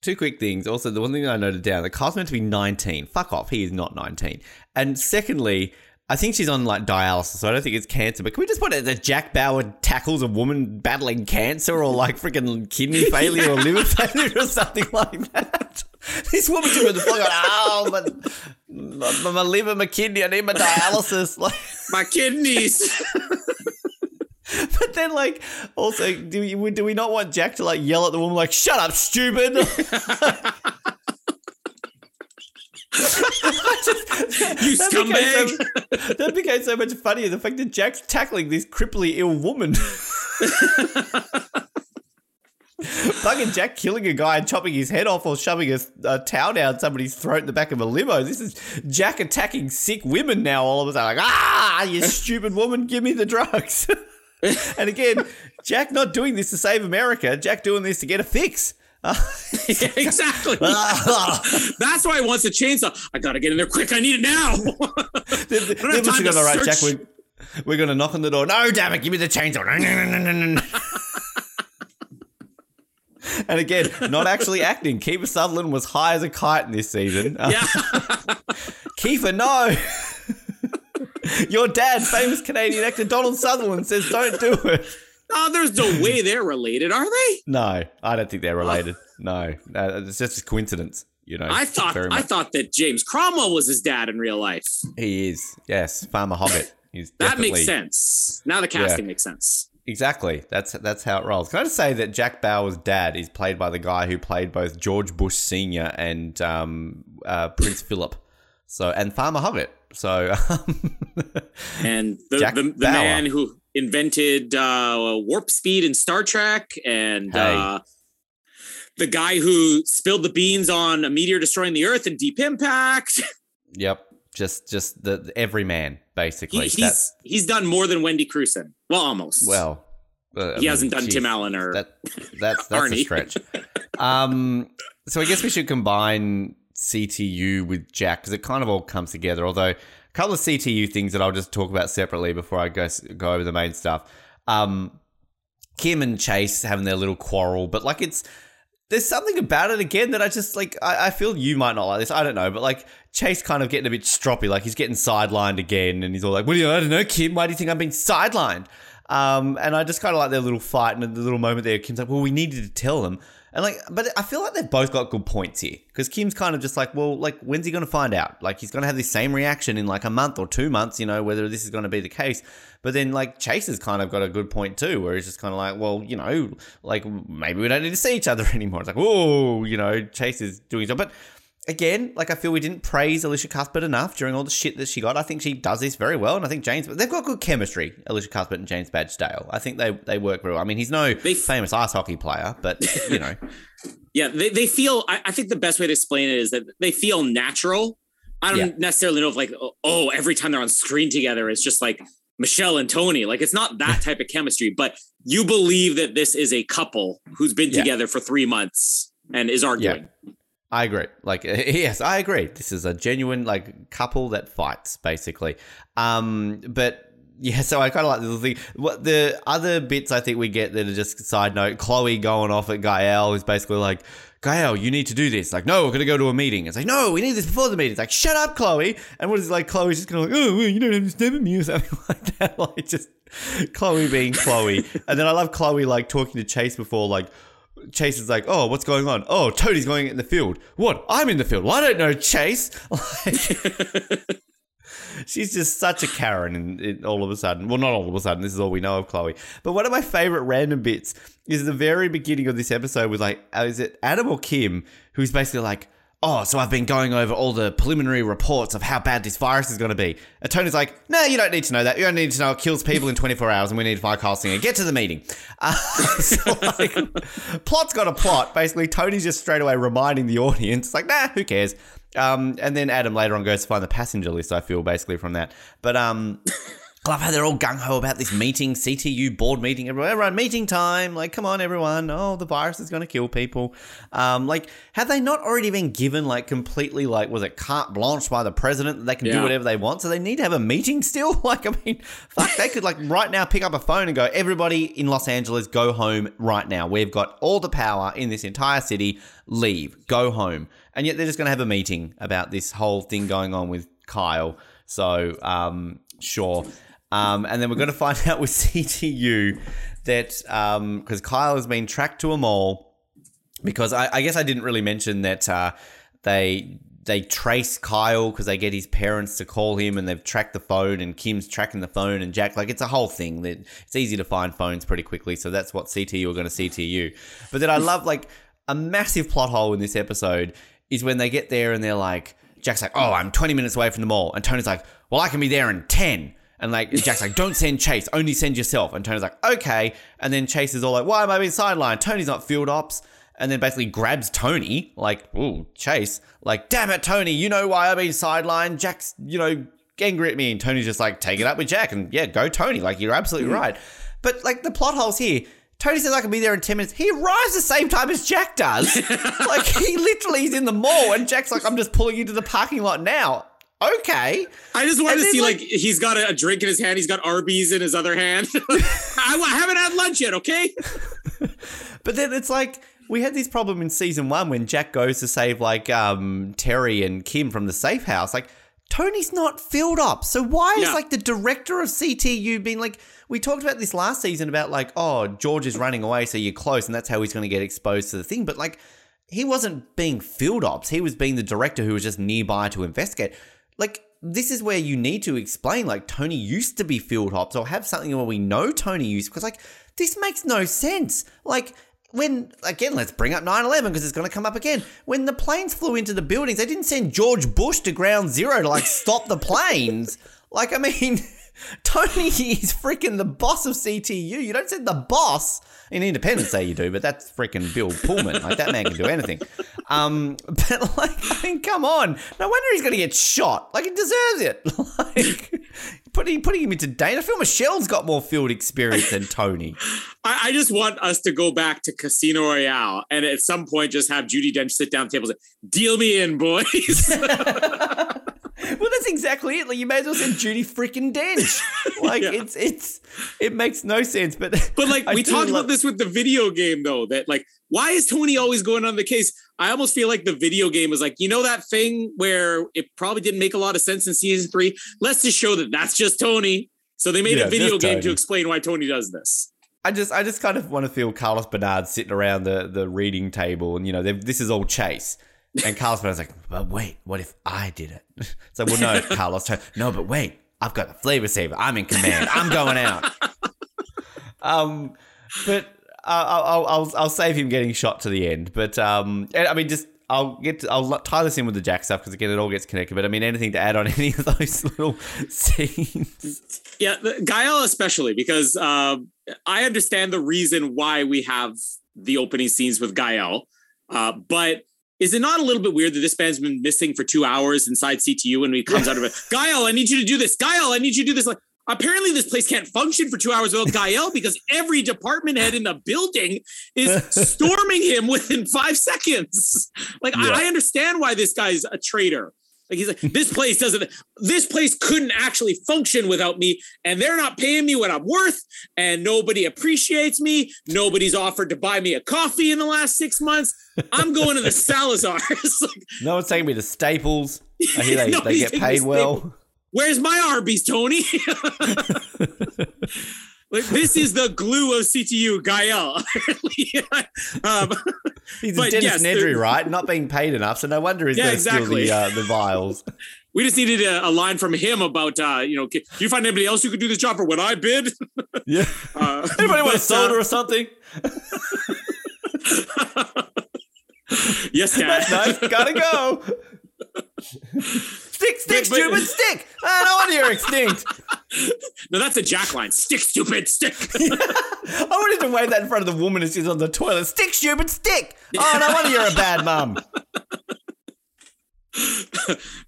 Two quick things. Also, the one thing I noted down, the Kyle's meant to be 19. Fuck off. He is not 19. And secondly, I think she's on like dialysis, so I don't think it's cancer. But can we just put it that Jack Bauer tackles a woman battling cancer or like freaking kidney failure or <laughs> liver failure or something like that? <laughs> This woman's in the floor going, oh, my, my, my liver, my kidney, I need my dialysis. <laughs> Like, My kidneys. but then, like, also, do we, do we not want Jack to like yell at the woman, like, shut up, stupid? <laughs> You That scumbag. became so- <laughs> that became so much funnier. The fact that Jack's tackling this cripply ill woman. <laughs> Fucking Jack killing a guy and chopping his head off or shoving a, a towel down somebody's throat in the back of a limo. This is Jack attacking sick women now all of a sudden. Like, ah, you stupid woman, give me the drugs. and again, Jack not doing this to save America. Jack doing this to get a fix. <laughs> Exactly. <laughs> That's why he wants a chainsaw. I gotta get in there quick. I need it now. <laughs> They're, they're have time listening the right, Jack. We're, We're gonna knock on the door. No, damn it, give me the chainsaw. and again, not actually acting. Kiefer Sutherland was high as a kite in this season. Yeah. Kiefer, no. Your dad, famous Canadian actor Donald Sutherland, says don't do it. Oh, there's no way <laughs> they're related, are they? No, I don't think they're related. No, uh, it's just a coincidence. You know, I thought I thought that James Cromwell was his dad in real life. he is. Yes, Farmer Hoggett. <laughs> He's That makes sense. Now the casting makes sense. Exactly. That's that's how it rolls. Can I just say that Jack Bauer's dad is played by the guy who played both George Bush Senior and um, uh, Prince Philip. So and Farmer Hoggett. So <laughs> um, And the the, the man who invented uh, warp speed in Star Trek and Hey. uh, the guy who spilled the beans on a meteor destroying the Earth in Deep Impact. <laughs> yep, just just the, the every man basically. He, he's he's done more than Wendy Crewson. Well, almost. well, uh, I he hasn't mean, done geez, Tim Allen or That that's that's a stretch. <laughs> Um, so I guess we should combine CTU with Jack because it kind of all comes together. Although couple of CTU things that I'll just talk about separately before I go go over the main stuff. Um, Kim and Chase having their little quarrel, but like it's there's something about it again that I just like. I, I feel you might not like this. I don't know, but like Chase kind of getting a bit stroppy, like he's getting sidelined again, and he's all like, "What do you? I don't know, Kim. Why do you think I'm being sidelined?" Um, and I just kind of like their little fight and the little moment there. Kim's like, "Well, we needed to tell them," and like, but I feel like they've both got good points here because Kim's kind of just like, "Well, like, when's he going to find out? Like, he's going to have this same reaction in like a month or two months, you know, whether this is going to be the case." But then, like, Chase has kind of got a good point too, where he's just kind of like, well, you know, like maybe we don't need to see each other <laughs> anymore. It's like, oh, you know, Chase is doing job. But again, like, I feel we didn't praise Elisha Cuthbert enough during all the shit that she got. I think she does this very well. And I think James, they've got good chemistry, Elisha Cuthbert and James Badge Dale. I think they, they work very well. I mean, he's no They- famous ice hockey player, but, you know, <laughs> yeah, they, they feel. I, I think the best way to explain it is that they feel natural. I don't Yeah. necessarily know if like oh every time they're on screen together it's just like Michelle and Tony. Like it's not that type of chemistry, but you believe that this is a couple who's been Yeah. together for three months and is arguing. I agree. Like, <laughs> yes, I agree. This is a genuine like couple that fights, basically. Um, but yeah, <laughs> so I kind of like the thing. What the other bits I think we get that are just side note. Chloe going off at Gael is basically like, Gael, you need to do this. Like, no, we're gonna go to a meeting. It's like, no, we need this before the meeting. It's like, shut up, Chloe. And what is it like? Chloe's just gonna like, oh, you don't understand me or something <laughs> like that. Like, just Chloe being Chloe. and then I love Chloe like talking to Chase before, like. Chase is like, oh, what's going on? Oh, Tony's going in the field. What? I'm in the field. Well, I don't know, Chase. Like, <laughs> she's just such a Karen, and all of a sudden, well, not all of a sudden. This is all we know of Chloe. But one of my favorite random bits is the very beginning of this episode with like, uh, is it Adam or Kim, who's basically like. Oh, so I've been going over all the preliminary reports of how bad this virus is going to be. And Tony's like, no, you don't need to know that. You don't need to know it kills people in 24 hours and we need to find Kyle Singer. Get to the meeting. <laughs> Uh, so, like, <laughs> plot's got a plot. Basically, Tony's just straight away reminding the audience, like, nah, who cares? Um, and then Adam later on goes to find the passenger list, I feel, basically, from that. But um, love how they're all gung ho about this meeting, CTU board meeting. Everyone, everyone, meeting time. Like, come on, everyone. Oh, the virus is going to kill people. Um, like, have they not already been given, like, completely, like, was it carte blanche by the president that they can do whatever they want? So they need to have a meeting still? <laughs> Like, I mean, fuck, they could, like, right now pick up a phone and go, everybody in Los Angeles, go home right now. We've got all the power in this entire city. Leave. Go home. And yet they're just going to have a meeting about this whole thing going on with Kyle. So, um, sure. Um, and then we're going to find out with <laughs> CTU that because Kyle has been tracked to a mall because I, I guess I didn't really mention that uh, they they trace Kyle because they get his parents to call him and they've tracked the phone and Kim's tracking the phone and Jack like it's a whole thing that it's easy to find phones pretty quickly so that's what CTU are going to CTU but then I love like a massive plot hole in this episode is when they get there and they're like Jack's like oh I'm 20 minutes away from the mall. And Tony's like well I can be there in 10 and like Jack's like, don't send Chase, only send yourself. And Tony's like, okay. And then Chase is all like, why am I being sidelined? Tony's not field ops. And then basically grabs Tony, like, ooh, Chase, like, damn it, Tony, you know why I'm being sidelined. Jack's, you know, angry at me. And Tony's just like, take it up with Jack. And yeah, go Tony. Like, you're absolutely mm. right. But like the plot holes here, Tony says I can be there in 10 minutes. He arrives the same time as Jack does. <laughs> like, he literally is in the mall. And Jack's like, I'm just pulling into the parking lot now. Okay. I just wanted And to see like- like, he's got a, a drink in his hand, he's got Arby's in his other hand. <laughs> I, I haven't had lunch yet, okay? <laughs> But then it's like we had this problem in season one when Jack goes to save like um, Teri and Kim from the safe house. Like Tony's not filled up, so why is like the director of CTU being like? We talked about this last season about like, oh, George is running away, so you're close, and that's how he's going to get exposed to the thing. But like, he wasn't being field ops; he was being the director who was just nearby to investigate. Like. This is where you need to explain, like Tony used to be field ops, or have something where we know Tony used, because like this makes no sense. Like when again let's bring up 9-11 because it's going to come up again when the planes flew into the buildings they didn't send george bush to ground zero to like stop the planes like i mean <laughs> <laughs> tony is freaking the boss of ctu you don't send the boss in independence day you do but that's freaking bill pullman. Like that man can do anything. Um <laughs> but like i mean come on. No wonder he's going to get shot. Like he deserves it. <laughs> Like putting putting him into danger. I feel michelle's got more field experience than tony. I, I just want us to go back to Casino Royale and at some point just have Judi Dench sit down at the table and say, deal me in, boys. <laughs> well, that's exactly it. Like you may as well send Judi freaking Dench. <laughs> Like Yeah. it's it's it makes no sense. But <laughs> But like I we talked love- about this with the video game though, that like why is Tony always going on the case? I almost feel like the video game was like, you know that thing where it probably didn't make a lot of sense in season 3? Let's just show that that's just Tony. So they made Yeah, a video game Tony. to explain why Tony does this. I just I just kind of want to feel Carlos Bernard sitting around the the reading table, and you know this is all chase. And Carlos Bernard's like, but wait, what if I did it? <laughs> So well, no, <laughs> Carlos, no, but wait, I've got the flavor saver. I'm in command. I'm going out. <laughs> Um, but uh, I'll, I'll I'll I'll save him getting shot to the end. But um, I mean, just I'll get to, I'll tie this in with the Jack stuff because again, it all gets connected. But I mean, anything to add on any of those little scenes? Yeah, the, Gael especially because um, I understand the reason why we have the opening scenes with Gael, uh, but is it not a little bit weird that this man's been missing for two hours inside CTU and he comes out of it? <laughs> Gael, I need you to do this. Gael, I need you to do this. Like, apparently, this place can't function for two hours without Gael <laughs> because every department head in the building is storming him within five seconds. Like, Yeah. I, I understand why this guy's a traitor. Like he's like, this place doesn't, this place couldn't actually function without me, and they're not paying me what I'm worth, and nobody appreciates me. Nobody's offered to buy me a coffee in the last six months. I'm going to the <laughs> Salazars. <laughs> like, No one's taking me to Staples. I hear <laughs> they, they get paid well. Where's my Arby's, Tony? Like this is the glue of CTU, Gael. <laughs> um, He's a But Dennis yes, Nedry, right? Not being paid enough, so no wonder he's Yeah, going to steal exactly. the uh, the vials. <laughs> we just needed a, a line from him about, uh, you know, can you find anybody else who could do this job for what I bid? <laughs> Yeah. Uh, Anybody want a soda uh, or something? yes, Dad. That's nice. Gotta go. Stick, stick, But- but- stupid, <laughs> stick. I no wonder you're extinct. <laughs> No, that's a Jack line. Stick, stupid, stick. <laughs> I wanted to wave that in front of the woman as she's on the toilet. Stick, stupid, stick. Oh, no wonder you're a bad mum.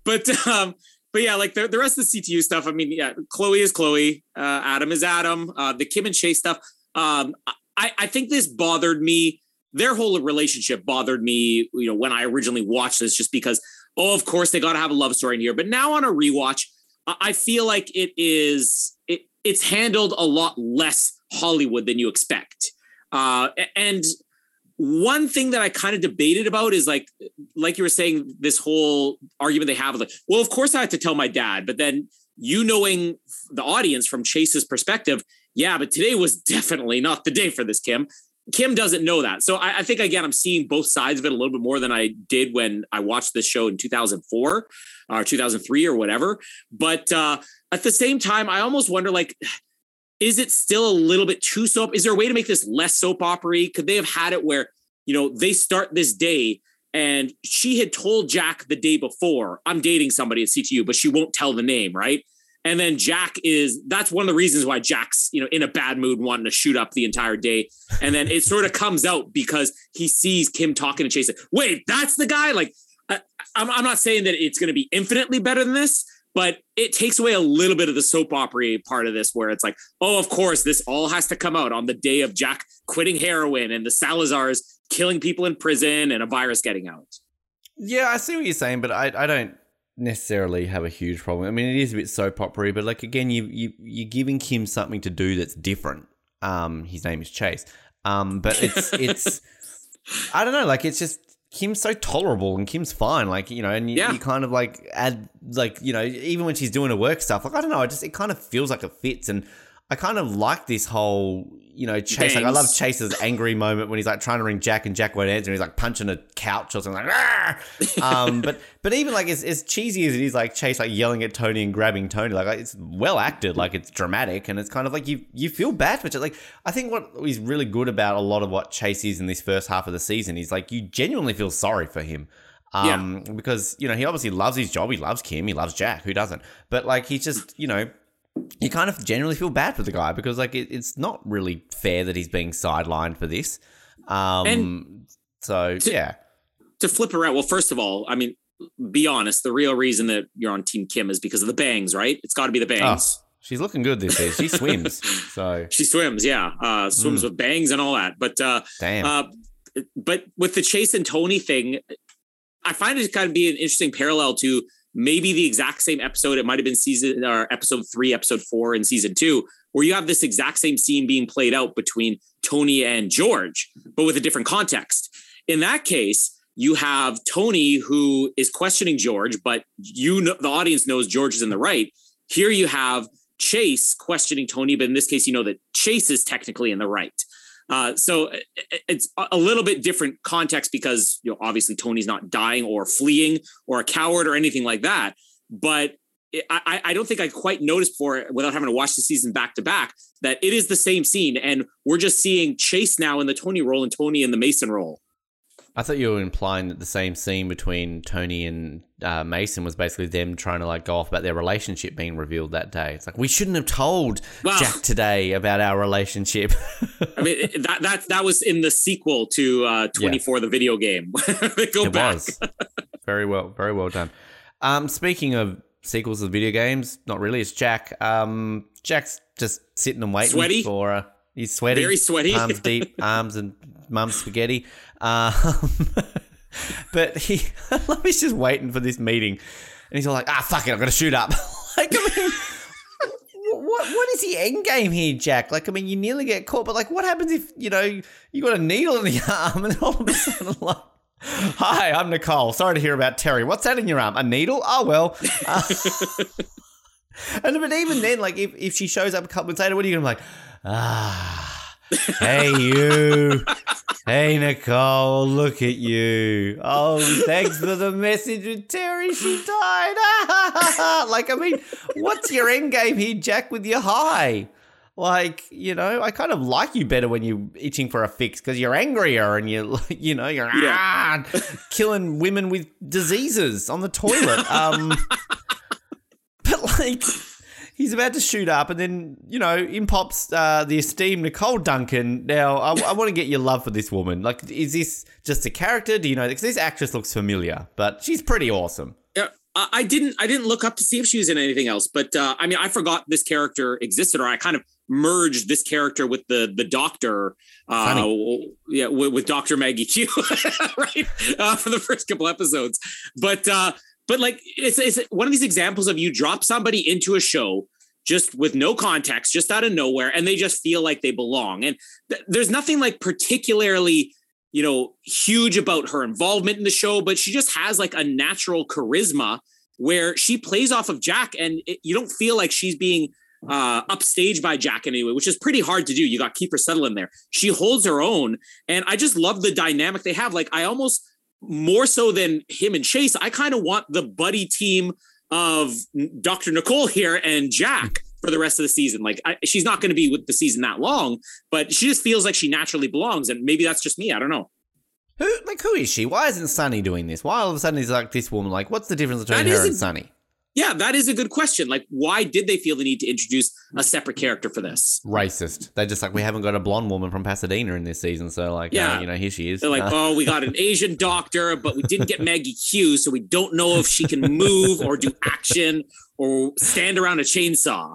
but um, but yeah, like the, the rest of the CTU stuff. I mean, yeah, Chloe is Chloe. Uh, Adam is Adam. Uh, the Kim and Chase stuff. Um, I I think this bothered me. Their whole relationship bothered me. You know, when I originally watched this, just because. Oh, of course they got to have a love story in here. But now on a rewatch, I feel like it is it it's handled a lot less Hollywood than you expect. Uh, and one thing that I kind of debated about is like, like you were saying, this whole argument they have, like, well, of course I had to tell my dad, but then you knowing the audience from Chase's perspective, yeah, but today was <laughs> definitely not the day for this, Kim. Kim doesn't know that. So I, I think again, I'm seeing both sides of it a little bit more than I did when I watched this show in 2004 or 2003 or whatever. But uh, at the same time, I almost wonder like, is it still a little bit too soap? Is there a way to make this less soap opera? Could they have had it where, you know, they start this day and she had told Jack the day before, I'm dating somebody at CTU, but she won't tell the name, right? And then Jack is that's one of the reasons why Jack's, you know, in a bad mood wanting to shoot up the entire day. And then it sort of comes out because he sees Kim talking to Chase. Wait, that's the guy? Like, I, I'm, I'm not saying that it's going to be infinitely better than this, but it takes away a little bit of the soap opera part of this where it's like, oh, of course, this all has to come out on the day of Jack quitting heroin and the Salazars killing people in prison and a virus getting out. Yeah, I see what you're saying, but I, I don't necessarily have a huge problem. I mean, it is a bit soap opera, but like again, you you you're giving Kim something to do that's different. Um, his name is Chase. Um, but it's <laughs> it's I don't know, like it's just Kim's so tolerable and Kim's fine, like you know, and you, Yeah. you kind of like add like you know, even when she's doing her work stuff, like I don't know, I just it kind of feels like it fits, and I kind of like this whole you know Chase. Like I love Chase's angry moment when he's like trying to ring Jack and Jack won't answer, and he's like punching a couch or something like. "Argh!" um, but but even like as, as cheesy as it is, like Chase like yelling at Tony and grabbing Tony, like it's well acted, like it's dramatic, and it's kind of like you you feel bad for Chase. Like I think what is really good about a lot of what Chase is in this first half of the season is like you genuinely feel sorry for him. Um, because you know he obviously loves his job, he loves Kim, he loves Jack. Who doesn't? But like he's just you know you kind of generally feel bad for the guy because like it, it's not really fair that he's being sidelined for this. Um, And so to- yeah, to flip around. Well, first of all, I mean, be honest. The real reason that you're on Team Kim is because of the bangs, right? It's got to be the bangs. Oh, she's looking good this year. She <laughs> swims, so She swims, yeah, uh, swims Mm. with bangs and all that. But uh, damn. Uh, but with the Chase and Tony thing, I find it kind of be an interesting parallel to maybe the exact same episode. It might have been season or episode three, episode four in season two, where you have this exact same scene being played out between Tony and George, but with a different context. In that case, you have Tony who is questioning George, but you know the audience knows George is in the right. Here you have Chase questioning Tony, but in this case, you know that Chase is technically in the right. Uh, so it- it- it's a- little bit different context because you know obviously Tony's not dying or fleeing or a coward or anything like that. But I, I- I don't think I quite noticed for without having to watch the season back to back that it is the same scene, and we're just seeing Chase now in the Tony role and Tony in the Mason role. I thought you were implying that the same scene between Tony and uh, Mason was basically them trying to like go off about their relationship being revealed that day. It's like we shouldn't have told Well- Jack today about our relationship. <laughs> I mean that that that was in the sequel to uh, 24, the video game. <laughs> Go it back. was very well, very well done. Um, speaking of sequels of video games, not really. It's Jack. Um, Jack's just sitting and waiting Sweaty? for. Uh, he's sweaty, Very sweaty. arms deep, <laughs> arms and mum's spaghetti. Um, <laughs> but he, <laughs> I love he's just waiting for this meeting, and he's all like, "Ah, fuck it, I'm gonna shoot up." <laughs> like, I mean. What what is the end game here, Jack? Like, I mean, you nearly get caught, but like, what happens if you know you got a needle in the arm and all of a sudden, like, hi, I'm Nicole. Sorry to hear about Teri. What's that in your arm? A needle? Oh well. Uh, and but even then, like, if, if she shows up a couple months later, what are you gonna be like? Ah, hey you, hey Nicole, look at you. Oh, thanks for the message with Teri. She died. <laughs> like, I mean, what's your end game here, Jack? With your high. Like, you know, I kind of like you better when you're itching for a fix because you're angrier and you're, <laughs> you know, you're Yeah. ah, killing women with diseases on the toilet. Um, <laughs> but like, he's about to shoot up, and then you know, in pops uh, the esteemed Nicole Duncan. Now, I, I want to get your love for this woman. Like, is this just a character? Do you know? Because this actress looks familiar, but she's pretty awesome. Yeah, I didn't. I didn't look up to see if she was in anything else. But uh, I mean, I forgot this character existed, or I kind of merged this character with the the Doctor. Uh, yeah, with, with Doctor Maggie Q, <laughs> right? Uh, for the first couple episodes, but uh, but like it's it's one of these examples of you drop somebody into a show just with no context, just out of nowhere, and they just feel like they belong. And th- there's nothing like particularly you know, huge about her involvement in the show, but she just has like a natural charisma where she plays off of Jack and it, you don't feel like she's being uh upstaged by Jack anyway, which is pretty hard to do. You got Kiefer Sutherland there. She holds her own. And I just love the dynamic they have. Like I almost more so than him and Chase, I kind of want the buddy team of Dr. Nicole here and Jack for the rest of the season. Like I, she's not going to be with the season that long, but she just feels like she naturally belongs. And maybe that's just me. I don't know. Who like who is she? Why isn't Sunny doing this? Why all of a sudden is like this woman? Like, what's the difference between That her and Sunny? Yeah, that is a good question. Like, why did they feel the need to introduce a separate character for this? Racist. They're just like we haven't got a blonde woman from Pasadena in this season, so like, Yeah. uh, you know, here she is. They're like, Uh, oh, we got an <laughs> Asian doctor, but we didn't get Maggie Q, so we don't know if she can move or do action or stand around a chainsaw.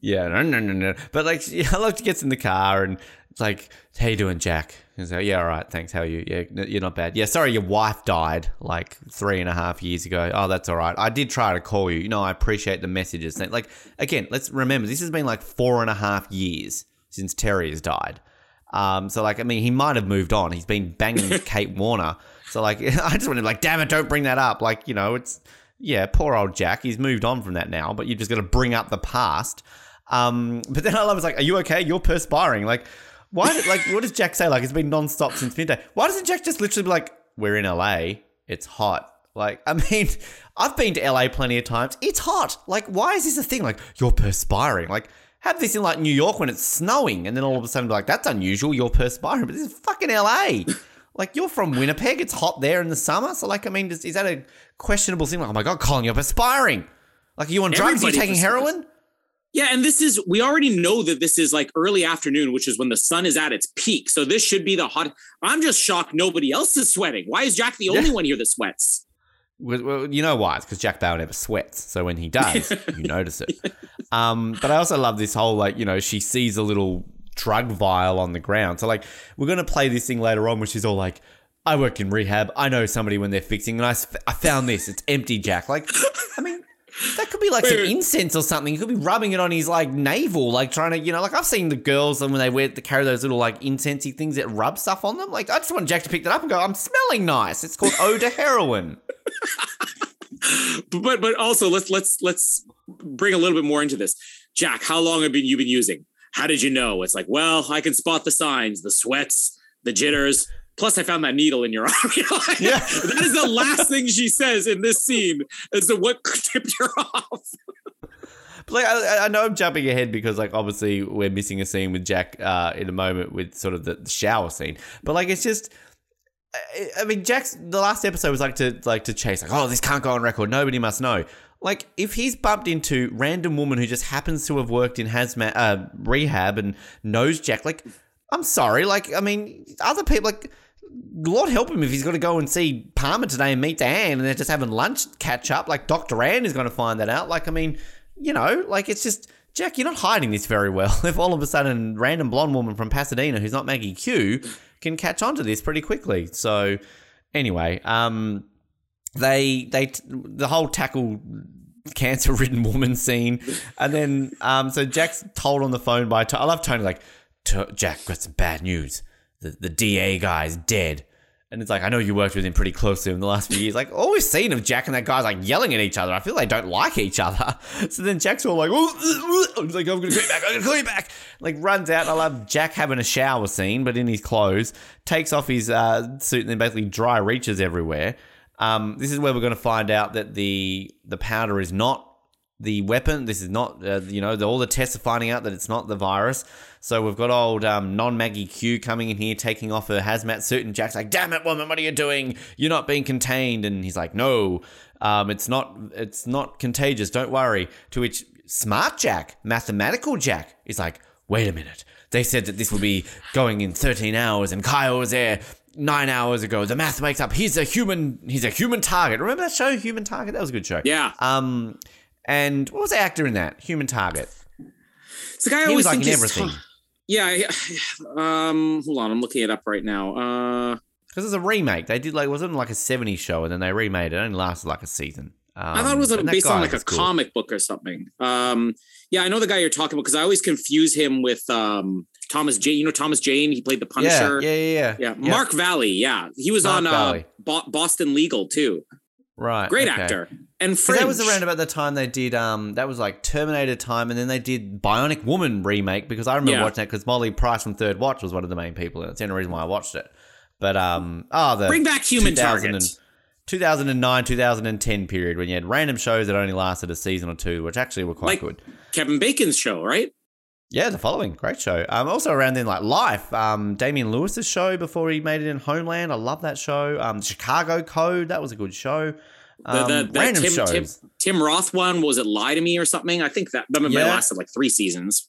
Yeah, no, no, no, no. But like, <laughs> I love she gets in the car and It's like, how you doing, Jack? He's like, yeah, all right, thanks. How are you? Yeah, you're not bad. Yeah, sorry, your wife died like three and a half years ago. Oh, that's all right. I did try to call you. You know, I appreciate the messages. Like, again, let's remember this has been like four and a half years since Teri has died. Um, so like, I mean, he might have moved on. He's been banging <laughs> Kate Warner. So like, <laughs> I just want to like, damn it, don't bring that up. Like, you know, it's yeah, poor old Jack. He's moved on from that now, but you are just got to bring up the past. Um, but then I love it's like, are you okay? You're perspiring. Like, why? Did, like, what does Jack say? Like, it's been non-stop since midday. Why doesn't Jack just literally be like, we're in LA, it's hot. Like, I mean, <laughs> I've been to LA plenty of times. It's hot. Like, why is this a thing? Like, you're perspiring. Like, have this in like New York when it's snowing, and then all of a sudden, be like, that's unusual. You're perspiring, but this is fucking LA. <laughs> Like you're from Winnipeg, it's hot there in the summer. So like, I mean, is, is that a questionable thing? Like, oh my god, Colin, you're perspiring. Like, are you on drugs? Are you taking heroin? Yeah, and this is we already know that this is like early afternoon, which is when the sun is at its peak. So this should be the hot. I'm just shocked nobody else is sweating. Why is Jack the only yeah. one here that sweats? Well, you know why? It's because Jack Bauer never sweats. So when he does, <laughs> you notice it. Um, but I also love this whole like you know she sees a little drug vial on the ground. So like we're gonna play this thing later on, which is all like. I work in rehab. I know somebody when they're fixing, and I, I found this. It's empty, Jack. Like, I mean, that could be like some incense or something. He could be rubbing it on his like navel, like trying to, you know, like I've seen the girls and when they wear, they carry those little like incensey things that rub stuff on them. Like I just want Jack to pick that up and go, I'm smelling nice. It's called de Heroin. <laughs> but but also let's let's let's bring a little bit more into this. Jack, how long have been you been using? How did you know? It's like, well, I can spot the signs, the sweats, the jitters. Plus, I found that needle in your <laughs> arm. yeah. <laughs> that is the last thing she says in this scene as to what <laughs> tipped her off. But like, I, I, know I'm jumping ahead because, like, obviously we're missing a scene with Jack uh, in a moment with sort of the, the shower scene. But like, it's just, I mean, Jack's the last episode was like to like to chase like, oh, this can't go on record. Nobody must know. Like, if he's bumped into random woman who just happens to have worked in hazmat uh, rehab and knows Jack, like, I'm sorry, like, I mean, other people, like, Lord help him if he's got to go and see Palmer today and meet Anne and they're just having lunch catch up. Like, Dr. Anne is going to find that out. Like, I mean, you know, like, it's just, Jack, you're not hiding this very well. <laughs> If all of a sudden, random blonde woman from Pasadena who's not Maggie Q can catch on to this pretty quickly. So, anyway, um, they they the whole tackle cancer ridden <laughs> woman scene, and then um, so Jack's told on the phone by I love Tony like Jack got some bad news. The the DA guy's dead. And it's like, I know you worked with him pretty closely in the last few years. Like, all we've seen of Jack and that guy's like yelling at each other. I feel they don't like each other. <laughs> So then Jack's all like, oh, he's like, I'm going to call you back. I'm going to call you back. Like, runs out. I love Jack having a shower scene, but in his clothes, takes off his uh, suit and then basically dry reaches everywhere. Um, this is where we're going to find out that the the powder is not the weapon. This is not, uh, you know, the, all the tests are finding out that it's not the virus. So we've got old um, non Maggie Q coming in here, taking off her hazmat suit, and Jack's like, "Damn it, woman, what are you doing? You're not being contained." And he's like, "No, um, it's not. It's not contagious. Don't worry." To which smart Jack, mathematical Jack, is like, "Wait a minute." They said that this will be going in 13 hours, and Kyle was there nine hours ago. The math wakes up. He's a human. He's a human target. Remember that show, Human Target? That was a good show. Yeah. Um, and what was the actor in that? Human Target. It's the guy I he was like in everything. Yeah. <sighs> Um, hold on, I'm looking it up right now. Uh, because it's a remake. They did like wasn't like a '70s show, and then they remade it. It only lasted like a season. Um, I thought it was um, based on like a cool. comic book or something. Um, yeah, I know the guy you're talking about because I always confuse him with um Thomas Jane. You know Thomas Jane? He played the Punisher. Yeah, yeah, yeah. Yeah, yeah. Mark Valley. Yeah, he was Mark on uh, Bo- Boston Legal too. Right. Great okay. actor. And Fringe. that was around about the time they did um that was like Terminator time and then they did Bionic Woman remake because I remember yeah. watching that because Molly Price from Third Watch was one of the main people and it's the only reason why I watched it. But um oh the Bring back human targets. 2009 2010 period when you had random shows that only lasted a season or two which actually were quite like good. Kevin Bacon's show, right? Yeah, the following great show. Um, also around then like Life, um, Damian Lewis's show before he made it in Homeland. I love that show. Um, Chicago Code, that was a good show. Um, the, the, the random Tim, shows. Tim, Tim, Roth one was it Lie to Me or something? I think that that yeah. lasted like three seasons.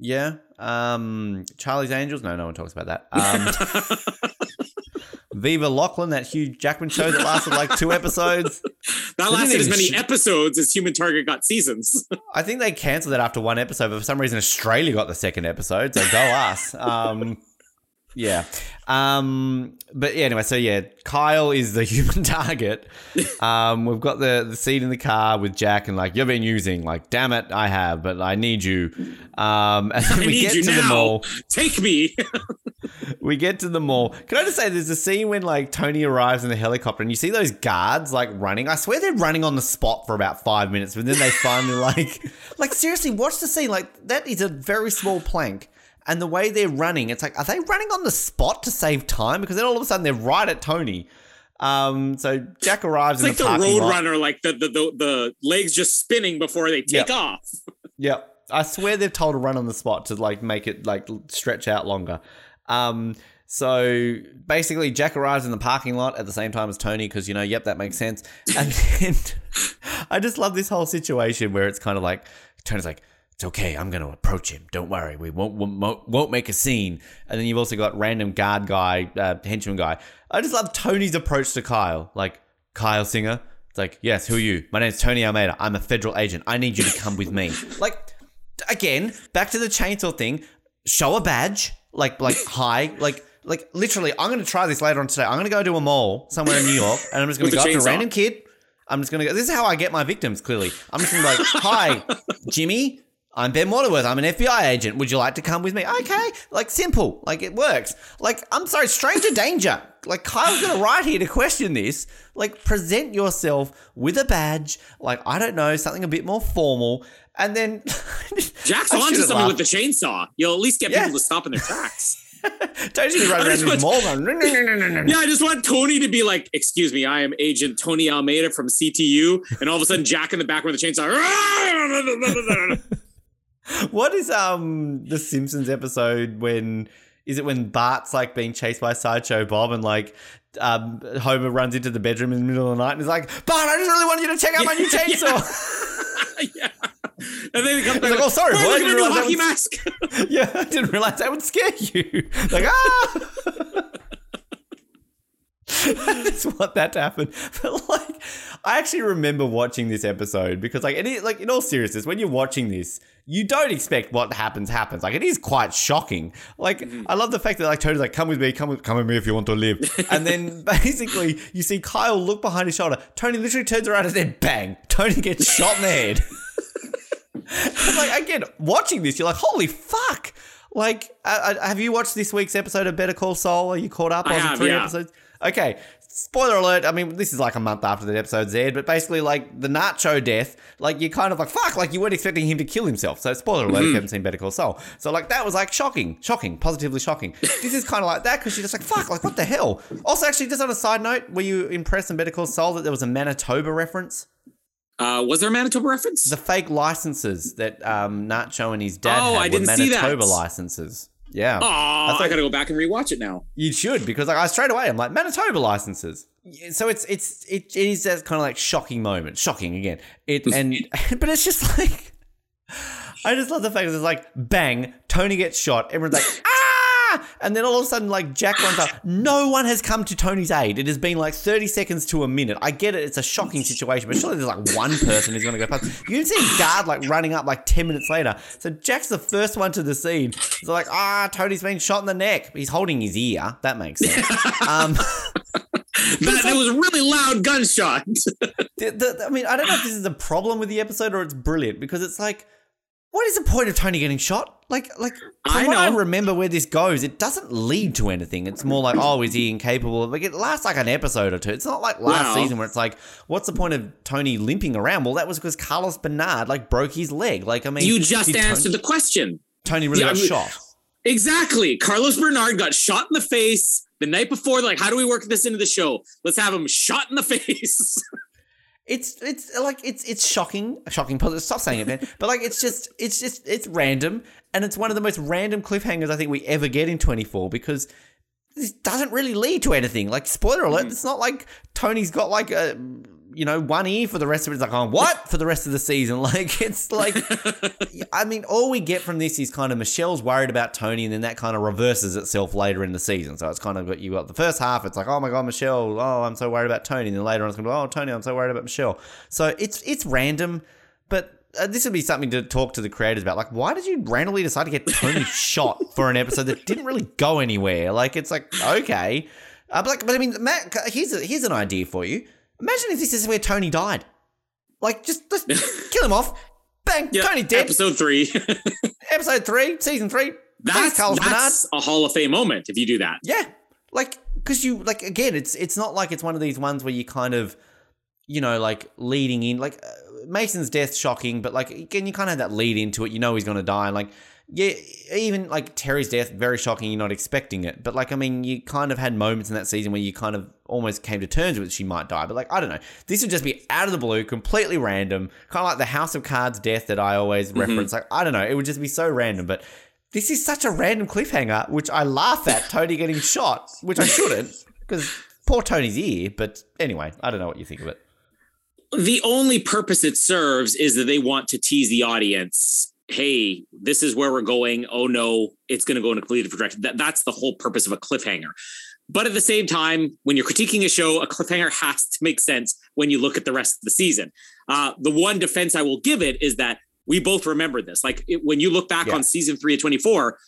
Yeah. Um, Charlie's Angels. No, no one talks about that. Um, <laughs> Viva Laughlin, that Hugh Jackman show that lasted like two episodes. <laughs> That lasted as many sh- episodes as Human Target got seasons. <laughs> I think they cancelled it after one episode, but for some reason Australia got the second episode, so go us. <laughs> Um, yeah. Um, but yeah, anyway, so yeah, Kyle is the human target. Um, we've got the, the seat in the car with Jack and like, you've been using, like, damn it, I have, but I need you. Um, and I we need get you to the now. mall. Take me. We get to the mall. Can I just say there's a scene when like Tony arrives in the helicopter and you see those guards like running. I swear they're running on the spot for about five minutes, but then they finally <laughs> like like seriously, watch the scene. Like that is a very small plank. And the way they're running, it's like, are they running on the spot to save time? Because then all of a sudden they're right at Tony. Um, so Jack arrives It's in like the the road lot. runner, like the, the the the legs just spinning before they take Yep. off. <laughs> Yep. I swear they've told to run on the spot to like make it like stretch out longer. Um, so basically, Jack arrives in the parking lot at the same time as Tony because you know, yep, that makes sense. And <laughs> then I just love this whole situation where it's kind of like Tony's like, "It's okay, I'm going to approach him. Don't worry, we won't won't, won't make a scene." And then you've also got random guard guy, uh, henchman guy. I just love Tony's approach to Kyle, like Kyle Singer. It's like, yes, who are you? My name's Tony Almeida. I'm a federal agent. I need you to come with me. <laughs> Like, again, back to the chainsaw thing. Show a badge, like, like, <coughs> hi, like, like, literally. I'm going to try this later on today. I'm going to go to a mall somewhere in New York, and I'm just going to go up to a random kid. I'm just going to go. This is how I get my victims. Clearly, I'm just going to be like, hi, Jimmy. I'm Ben Waterworth. I'm an FBI agent. Would you like to come with me? Okay. Like simple. Like it works. Like I'm sorry, stranger danger. Like Kyle's gonna write here to question this. Like present yourself with a badge. Like I don't know something a bit more formal. And then <laughs> Jack's onto something with the chainsaw. You'll at least get Yeah. people to stop in their tracks. <laughs> Tony's gonna run I around want- mall going. "No, no, no, no, no, no." Yeah, I just want Tony to be like, "Excuse me, I am Agent Tony Almeida from CTU," and all of a sudden Jack in the back with the chainsaw. <laughs> What is um the Simpsons episode when is it when Bart's like being chased by Sideshow Bob and like um, Homer runs into the bedroom in the middle of the night and is like, Bart, I just really want you to check out my new <laughs> Yeah, chainsaw. <laughs> yeah. And then he comes back like, "Oh, sorry, "Why boy, I didn't my new realize hockey that mask. <laughs> yeah, I didn't realize that would scare you. Like, ah! I <laughs> just want that to happen. <laughs> But like, I actually remember watching this episode because, like, any like in all seriousness, when you're watching this, you don't expect what happens happens. Like, it is quite shocking. Like, I love the fact that like Tony's like, "Come with me, come with, come with me if you want to live," <laughs> and then basically you see Kyle look behind his shoulder. Tony literally turns around and then bang, Tony gets shot in the head. Like again, watching this, you're like, holy fuck! Like, uh, uh, have you watched this week's episode of Better Call Saul? Are you caught up I on have, three yeah. episodes? Okay. Spoiler alert. I mean, this is like a month after the episode's aired, but basically, like the Nacho death, like you're kind of like, fuck, like you weren't expecting him to kill himself. So, spoiler alert if you haven't seen Better Call Saul. So, like, that was like shocking, shocking, positively shocking. <laughs> this is kind of like that because you're just like, fuck, like, what the hell? Also, actually, just on a side note, were you impressed in Better Call Saul that there was a Manitoba reference? Uh, was there a Manitoba reference? the fake licenses that um, Nacho and his dad Oh, had I were didn't see that. Manitoba licenses. Yeah, Oh, I I, gotta go back and rewatch it now. you should because like I straight away I'm like Manitoba licenses. So it's it's it, it is that kind of like shocking moment, shocking again. It and <laughs> <laughs> but it's just like I just love the fact that it's like bang, Tony gets shot, everyone's like ah, <laughs> <laughs> and then all of a sudden like Jack runs up. No one has come to Tony's aid. It has been like thirty seconds to a minute. I get it, it's a shocking situation, but surely there's like one person who's going to go past. You can see a guard like running up like ten minutes later. So Jack's the first one to the scene. So like ah, Tony's been shot in the neck. He's holding his ear. That makes sense. <laughs> um, <laughs> That, that was a really loud gunshot. the, the, I mean, I don't know if this is a problem with the episode or it's brilliant because it's like, what is the point of Tony getting shot? Like, like from I what I remember where this goes, it doesn't lead to anything. It's more like, oh, is he incapable? Like it lasts like an episode or two. It's not like last Well- season where it's like, what's the point of Tony limping around? Well, that was because Carlos Bernard like broke his leg. Like, I mean, you just answered Tony, the question. Tony really Yeah, got I mean- shot. Exactly. Carlos Bernard got shot in the face the night before. Like, how do we work this into the show? Let's have him shot in the <laughs> face. It's it's like it's it's shocking, shocking. positive. Stop saying it, man. But like it's just it's just it's random, and it's one of the most random cliffhangers I think we ever get in twenty four because this doesn't really lead to anything. Like spoiler alert, mm. it's not like Tony's got like a you know, one ear for the rest of it. It's like, oh, what for the rest of the season? <laughs> Like, it's like, <laughs> I mean, all we get from this is kind of Michelle's worried about Tony, and then that kind of reverses itself later in the season. So it's kind of got you got the first half. It's like, oh my god, Michelle. Oh, I'm so worried about Tony. And then later on, it's going to be, oh, Tony, I'm so worried about Michelle. So it's it's random, but uh, this would be something to talk to the creators about. Like, why did you randomly decide to get Tony <laughs> shot for an episode that didn't really go anywhere? Like, it's like okay, uh, but like, but I mean, Matt, here's a, here's an idea for you. Imagine if this is where Tony died. Like, just, just <laughs> kill him off. Bang, yep, Tony dead. Episode three. <laughs> episode three, season three. That's, that's a Hall of Fame moment if you do that. Yeah, like because you like again, it's it's not like it's one of these ones where you kind of, you know, like leading in like. Uh, Mason's death shocking, but like again, you kind of have that lead into it. You know he's going to die. Like yeah, even like Teri's death, very shocking. You're not expecting it, but like I mean, you kind of had moments in that season where you kind of almost came to terms with she might die. But like I don't know, this would just be out of the blue, completely random, kind of like the House of Cards death that I always mm-hmm. reference. Like I don't know, it would just be so random. But this is such a random cliffhanger, which I laugh at Tony getting <laughs> shot, which I shouldn't because poor Tony's ear. But anyway, I don't know what you think of it. The only purpose it serves is that they want to tease the audience hey, this is where we're going. Oh no, it's going to go in a completely different direction. That, that's the whole purpose of a cliffhanger. But at the same time, when you're critiquing a show, a cliffhanger has to make sense when you look at the rest of the season. Uh, the one defense I will give it is that we both remember this. Like it, when you look back yeah. on season three of 24,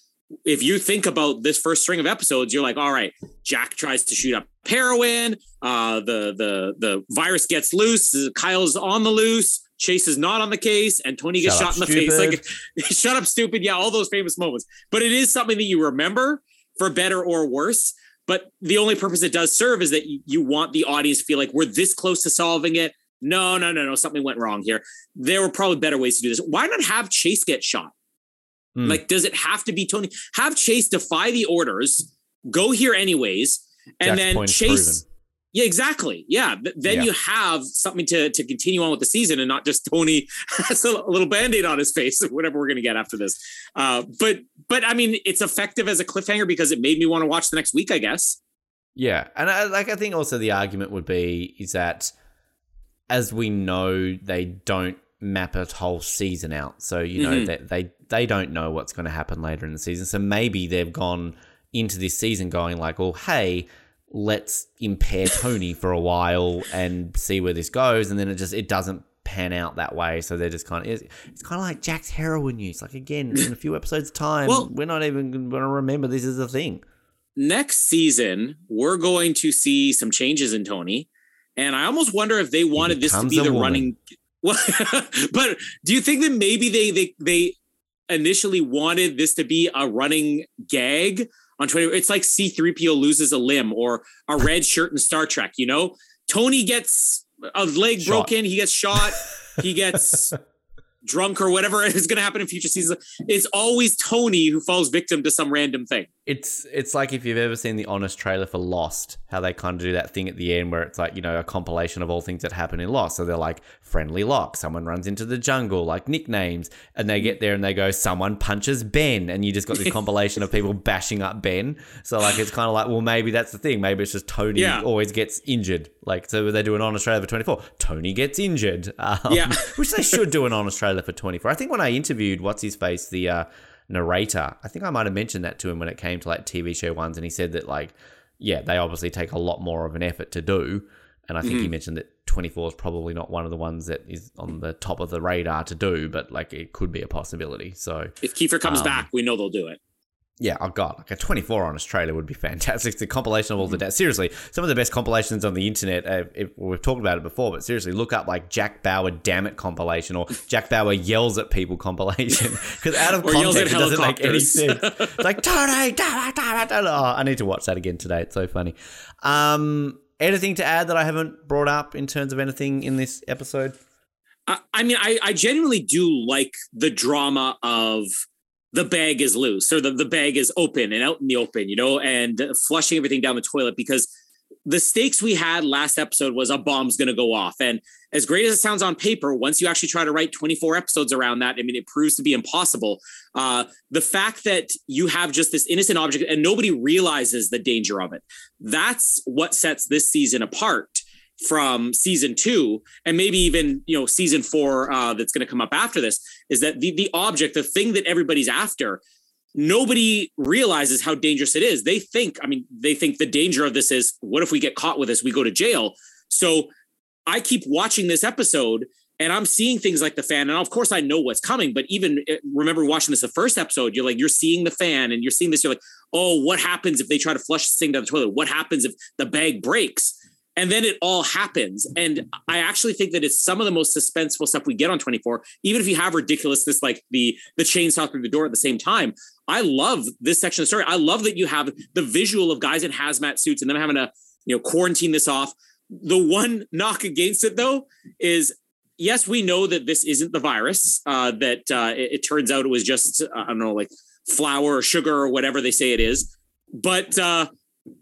if you think about this first string of episodes, you're like, all right, Jack tries to shoot up heroin. Uh, the the the virus gets loose. Kyle's on the loose. Chase is not on the case, and Tony gets shut shot in the stupid. face. Like, <laughs> shut up, stupid. Yeah, all those famous moments. But it is something that you remember for better or worse. But the only purpose it does serve is that you, you want the audience to feel like we're this close to solving it. No, no, no, no. Something went wrong here. There were probably better ways to do this. Why not have Chase get shot? Mm. Like, does it have to be Tony? Have Chase defy the orders, go here anyways, and Jack's then Chase. Proven yeah, exactly. Yeah. Then yeah. you have something to, to continue on with the season and not just Tony <laughs> has a little band-aid on his face, or whatever we're going to get after this. Uh, but, but I mean, it's effective as a cliffhanger because it made me want to watch the next week, I guess. Yeah. And I, like, I think also the argument would be is that as we know, they don't map a whole season out. So, you know, mm-hmm. that they, they don't know what's going to happen later in the season. So maybe they've gone into this season going like, well, hey, let's impair Tony for a while and see where this goes, and then it just it doesn't pan out that way. So they're just kind of it's, it's kind of like Jack's heroin use. Like again, in a few episodes' time, well, we're not even going to remember this is a thing. Next season, we're going to see some changes in Tony, and I almost wonder if they wanted this to be the woman. running. <laughs> Well, but do you think that maybe they they they initially wanted this to be a running gag on Twitter. It's like C3PO loses a limb or a red shirt in Star Trek, you know? Tony gets a leg shot. broken, he gets shot, he <laughs> gets drunk or whatever is going to happen in future seasons. It's always Tony who falls victim to some random thing. It's it's like if you've ever seen the honest trailer for Lost, how they kind of do that thing at the end where it's like you know a compilation of all things that happen in Lost. So they're like friendly lock, someone runs into the jungle, like nicknames, and they get there and they go someone punches Ben, and you just got this <laughs> compilation of people bashing up Ben. So like it's kind of like well maybe that's the thing, maybe it's just Tony yeah. always gets injured. Like so they do an honest trailer for twenty four, Tony gets injured. <laughs> Um, yeah, which they should do an honest trailer for twenty four. I think when I interviewed what's his face the. Uh, narrator. I think I might have mentioned that to him when it came to like TV show ones, and he said that like, yeah, they obviously take a lot more of an effort to do. And I think mm-hmm. he mentioned that 24 is probably not one of the ones that is on the top of the radar to do, but like it could be a possibility. So if Kiefer comes um, back, we know they'll do it yeah, oh god, like a 24 on trailer would be <laughs> fantastic. It's a compilation of all the mm-hmm. seriously some of the best compilations on the internet. Uh, if, we've talked about it before, but seriously, look up like Jack Bauer "Damn It" compilation or Jack Bauer yells at people compilation <laughs> because out of context it doesn't make any sense. <laughs> It's like Tony, damn it, oh, I need to watch that again today. It's so funny. Um, anything to add that I haven't brought up in terms of anything in this episode? I mean, I, I genuinely do like the drama of the bag is loose or the, the bag is open and out in the open, you know, and flushing everything down the toilet because the stakes we had last episode was a bomb's going to go off. And as great as it sounds on paper, once you actually try to write 24 episodes around that, I mean, it proves to be impossible. Uh, the fact that you have just this innocent object and nobody realizes the danger of it, that's what sets this season apart from season two and maybe even you know season four uh, that's going to come up after this is that the the object the thing that everybody's after nobody realizes how dangerous it is. They think i mean they think the danger of this is what if we get caught with this? We go to jail. So i keep watching this episode and i'm seeing things like the fan and of course i know what's coming but even eh, remember watching this the first episode you're like you're seeing the fan and you're seeing this you're like oh what happens if they try to flush this thing down the toilet? What happens if the bag breaks and then it all happens. And i actually think that it's some of the most suspenseful stuff we get on 24 even if you have ridiculousness like the the chainsaw through the door at the same time. I love this section of the story. I love that you have the visual of guys in hazmat suits and them having to you know quarantine this off. The one <laughs> knock against it though is yes we know that this isn't the virus uh, that uh, it, it turns out it was just i don't know like flour or sugar or whatever they say it is. But uh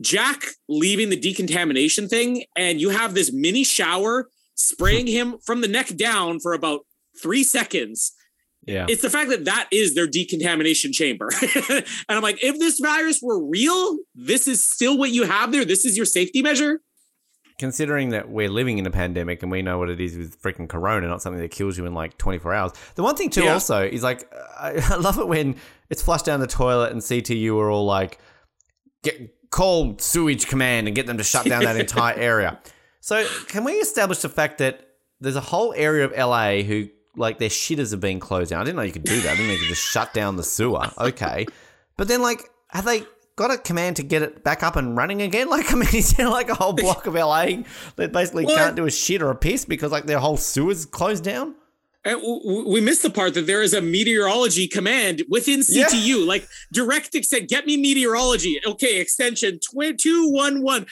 Jack leaving the decontamination thing, and you have this mini shower spraying him from the neck down for about three seconds. Yeah. It's the fact that that is their decontamination chamber. <laughs> and I'm like, if this virus were real, this is still what you have there. This is your safety measure. Considering that we're living in a pandemic and we know what it is with freaking corona, not something that kills you in like 24 hours. The one thing, too, Yeah. also is like, I, <laughs> I love it when it's flushed down the toilet and CTU are all like, get call sewage command and get them to shut down that <laughs> entire area. So can we establish the fact that there's a whole area of LA who like their shitters are being closed down? I didn't know you could do that. I didn't know you could just shut down the sewer. Okay, but then like have they got a command to get it back up and running again? <laughs> Like I mean, is there like a whole block of LA that basically Well, can't do a shit or a piss because like their whole sewers closed down? And w- w- we missed the part that there is a meteorology command within Yeah. CTU, like direct extent. Get me meteorology. Okay, extension tw- two one one.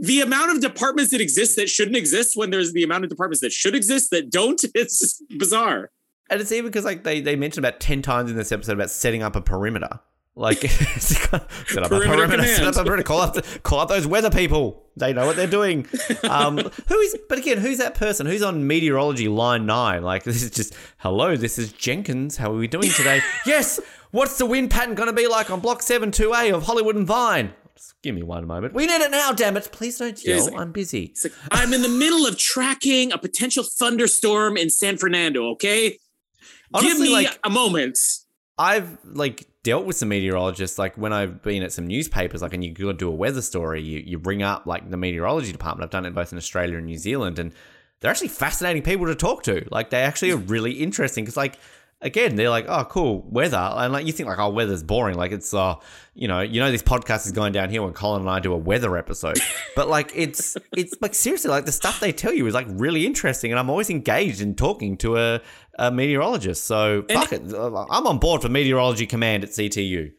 The amount of departments that exist that shouldn't exist when there's the amount of departments that should exist that don't. <laughs> It's just bizarre. And it's even because like they, they mentioned about ten times in this episode about setting up a perimeter. Like set up a perimeter, set up a perimeter. <laughs> Call up, the, call up those weather people. They know what they're doing. Um, <laughs> who is? But again, who's that person? Who's on meteorology line nine? Like this is just hello. This is Jenkins. How are we doing today? <laughs> yes. What's the wind pattern going to be like on Block Seven Two A of Hollywood and Vine? Just give me one moment. We need it now. Damn it! Please don't yell. Yes. I'm busy. Like, I'm in the middle of tracking a potential thunderstorm in San Fernando. Okay, give me like- a moment. I've like dealt with some meteorologists, like when I've been at some newspapers, like and you go do a weather story, you, you bring up like the meteorology department. I've done it both in Australia and New Zealand, and they're actually fascinating people to talk to. Like they actually are really interesting because like again, they're like, oh cool, weather. And like you think like, oh, weather's boring. Like it's uh you know, you know this podcast is going down here when Colin and I do a weather episode. but like it's it's like seriously, like the stuff they tell you is like really interesting and I'm always engaged in talking to a, a meteorologist. So fuck it. I'm on board for meteorology command at CTU.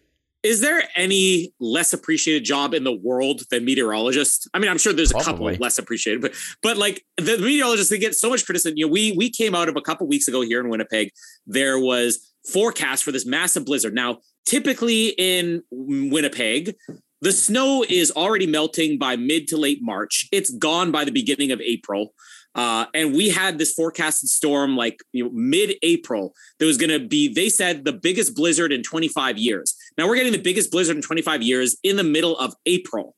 Is there any less appreciated job in the world than meteorologist? I mean, I'm sure there's a couple less appreciated, but but like the meteorologists, they get so much criticism. You know, we we came out of a couple weeks ago here in Winnipeg. There was forecast for this massive blizzard. Now, typically in Winnipeg, the snow is already melting by mid to late March. It's gone by the beginning of April. Uh, and we had this forecasted storm like you know, mid-April. There was going to be, they said, the biggest blizzard in 25 years. Now we're getting the biggest blizzard in 25 years in the middle of April,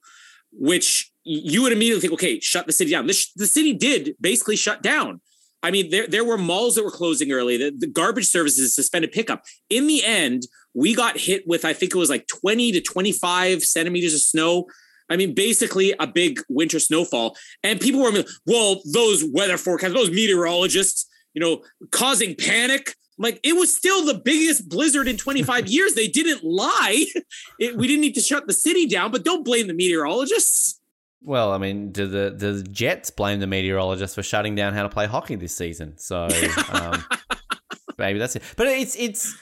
which you would immediately think, okay, shut the city down. This, the city did basically shut down. I mean, there, there were malls that were closing early. The, the garbage services suspended pickup. In the end, we got hit with, I think it was like 20 to 25 centimeters of snow. I mean, basically a big winter snowfall. And people were, well, those weather forecasts, those meteorologists, you know, causing panic. Like it was still the biggest blizzard in 25 <laughs> years. They didn't lie. It, we didn't need to shut the city down, but don't blame the meteorologists. Well, I mean, do the do the Jets blame the meteorologists for shutting down how to play hockey this season? So <laughs> um, maybe that's it. But it's it's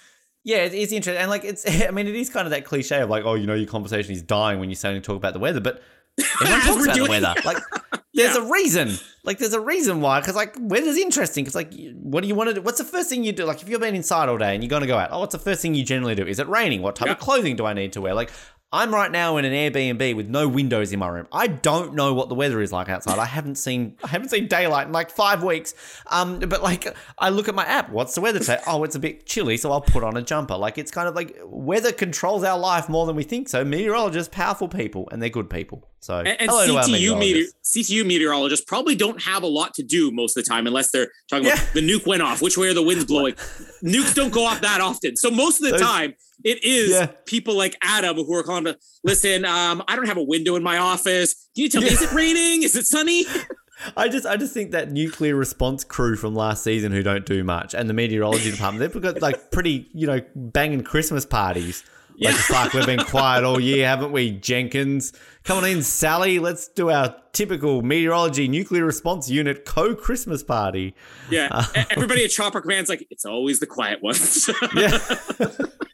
yeah, it is interesting, and like it's <laughs> I mean, it is kind of that cliche of like, oh, you know, your conversation is dying when you're starting to talk about the weather, but <laughs> everyone talks about the weather. Like, <laughs> there's Yeah. a reason. Like, there's a reason why. Because like, weather's interesting. Because like, what do you want to do? What's the first thing you do? Like, if you've been inside all day and you're going to go out, oh, what's the first thing you generally do? Is it raining? What type Yeah. of clothing do I need to wear? Like, I'm right now in an Airbnb with no windows in my room. I don't know what the weather is like outside. I haven't seen <laughs> I haven't seen daylight in like five weeks. Um, but like I look at my app. What's the weather today? Oh, it's a bit chilly, so I'll put on a jumper. Like it's kind of like weather controls our life more than we think. So meteorologists, powerful people, and they're good people. So and, and CTU, meteor, CTU meteorologists probably don't have a lot to do most of the time unless they're talking yeah. about the nuke went off. Which way are the winds blowing? <laughs> Nukes don't go off that often. So most of the Those, time it is yeah. people like Adam who are calling to listen. Um, I don't have a window in my office. Can you tell me? Is it raining? Is it sunny? <laughs> I just, I just think that nuclear response crew from last season who don't do much, and the meteorology department, they've got like pretty, you know, banging Christmas parties. Like, yeah. fuck, we've been quiet all year, haven't we, Jenkins? Come on in, Sally. Let's do our typical meteorology nuclear response unit co Christmas party. Yeah. Uh, Everybody at Chopper Command's like, it's always the quiet ones. <laughs> yeah. <laughs>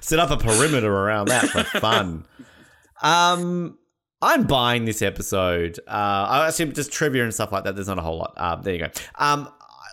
Set up a perimeter around that for fun. um, I'm buying this episode. Uh, I assume just trivia and stuff like that. There's not a whole lot. Um, there you go. Um,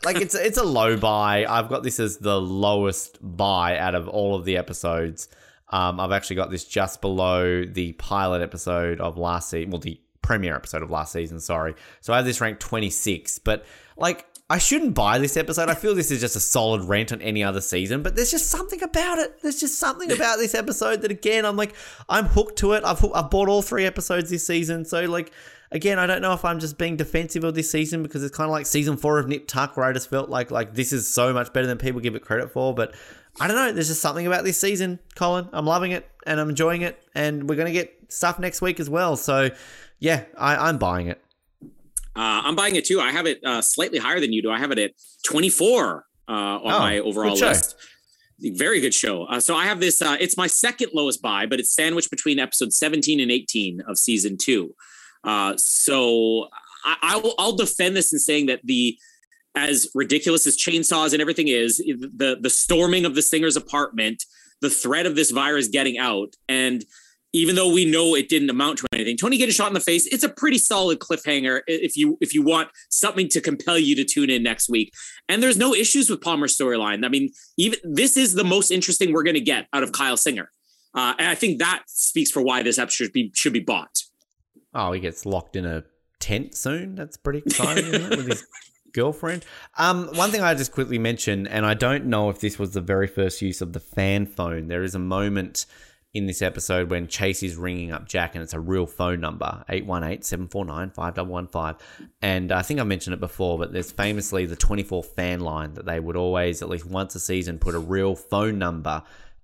like it's it's a low buy. I've got this as the lowest buy out of all of the episodes. Um, I've actually got this just below the pilot episode of last season. Well, the premiere episode of last season. Sorry. So I have this ranked 26. But like I shouldn't buy this episode. I feel this is just a solid rent on any other season, but there's just something about it. There's just something about this episode that, again, I'm like, I'm hooked to it. I've, I've bought all three episodes this season. So, like, again, I don't know if I'm just being defensive of this season because it's kind of like season four of Nip Tuck, where I just felt like, like this is so much better than people give it credit for. But I don't know. There's just something about this season, Colin. I'm loving it and I'm enjoying it. And we're going to get stuff next week as well. So, yeah, I, I'm buying it. Uh, I'm buying it too. I have it uh, slightly higher than you do. I have it at 24 uh, on oh, my overall list. Very good show. Uh, so I have this. Uh, it's my second lowest buy, but it's sandwiched between episode 17 and 18 of season two. Uh, so I, I will, I'll defend this in saying that the as ridiculous as chainsaws and everything is, the the storming of the singer's apartment, the threat of this virus getting out, and even though we know it didn't amount to anything. Tony get a shot in the face. It's a pretty solid cliffhanger if you if you want something to compel you to tune in next week. And there's no issues with Palmer's storyline. I mean, even this is the most interesting we're going to get out of Kyle Singer, uh, and I think that speaks for why this episode should be should be bought. Oh, he gets locked in a tent soon. That's pretty <laughs> exciting, with his girlfriend. Um, one thing I just quickly mention, and I don't know if this was the very first use of the fan phone. There is a moment in this episode when Chase is ringing up Jack and it's a real phone number 818-749-5115 and I think I mentioned it before but there's famously the 24 fan line that they would always at least once a season put a real phone number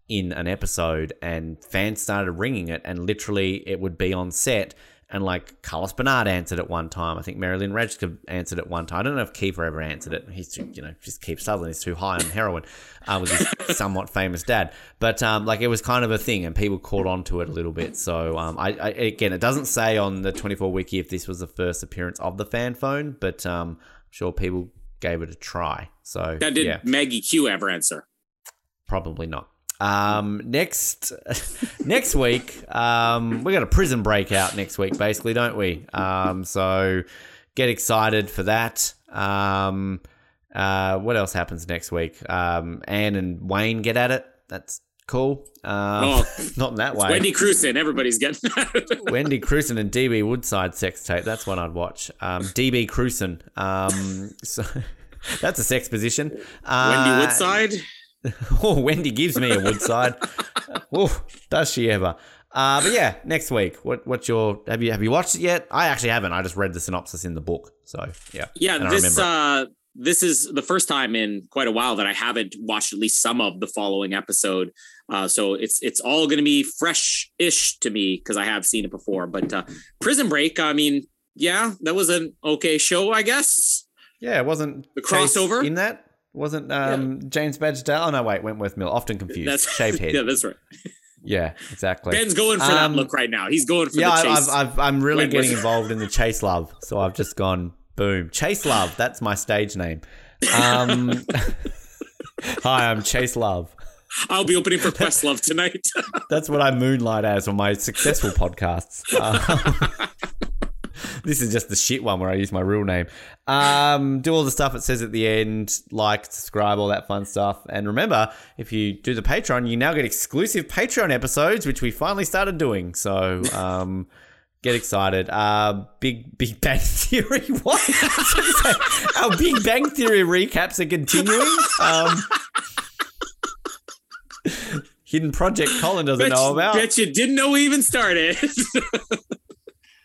in an episode and fans started ringing it and literally it would be on set and like Carlos Bernard answered it one time. I think Mary Lynn Rajskub answered it one time. I don't know if Kiefer ever answered it. He's too, you know, just Kiefer Sutherland is too high on heroin uh, with his <laughs> somewhat famous dad. But um, like it was kind of a thing, and people caught on to it a little bit. So um, I, I, again, it doesn't say on the 24 wiki if this was the first appearance of the fan phone, but um, I'm sure people gave it a try. So that did yeah. Maggie Q ever answer? Probably not. Um, next <laughs> next week, um, we got a prison breakout next week, basically, don't we? Um, so get excited for that. Um, uh, what else happens next week? Um, Anne and Wayne get at it. That's cool. Um, oh, <laughs> not in that way. Wendy Crewson, everybody's getting <laughs> Wendy Crewson and DB Woodside sex tape. That's one I'd watch. Um, DB Crewson. Um, so that's a sex position. Uh, Wendy Woodside. <laughs> oh, Wendy gives me a Woodside. <laughs> oh, does she ever? Uh, but yeah, next week. What what's your have you have you watched it yet? I actually haven't. I just read the synopsis in the book. So yeah. Yeah, this uh this is the first time in quite a while that I haven't watched at least some of the following episode. Uh, so it's it's all going to be fresh-ish to me because I have seen it before. But uh, Prison Break, I mean, yeah, that was an okay show, I guess. Yeah, it wasn't the crossover in that. Wasn't um, yeah. James Badge Dale? Oh no, wait, Wentworth Mill. Often confused. That's <laughs> shaved head. Yeah, that's right. Yeah, exactly. Ben's going for um, that look right now. He's going for yeah, the chase. I've, i am really Wentworth. getting involved in the chase love, so I've just gone boom. Chase Love. That's my stage name. Um, <laughs> hi, I'm Chase Love. I'll be opening for Questlove tonight. <laughs> that's what I moonlight as on my successful podcasts. Um, <laughs> this is just the shit one where I use my real name. Um, do all the stuff it says at the end, like, subscribe, all that fun stuff. And remember, if you do the Patreon, you now get exclusive Patreon episodes, which we finally started doing. So, um, get excited. Uh, big Big Bang <laughs> Theory. What? <laughs> Our Big Bang Theory recaps are continuing. Um, hidden project Colin doesn't Bet, know about. bet you didn't know we even started.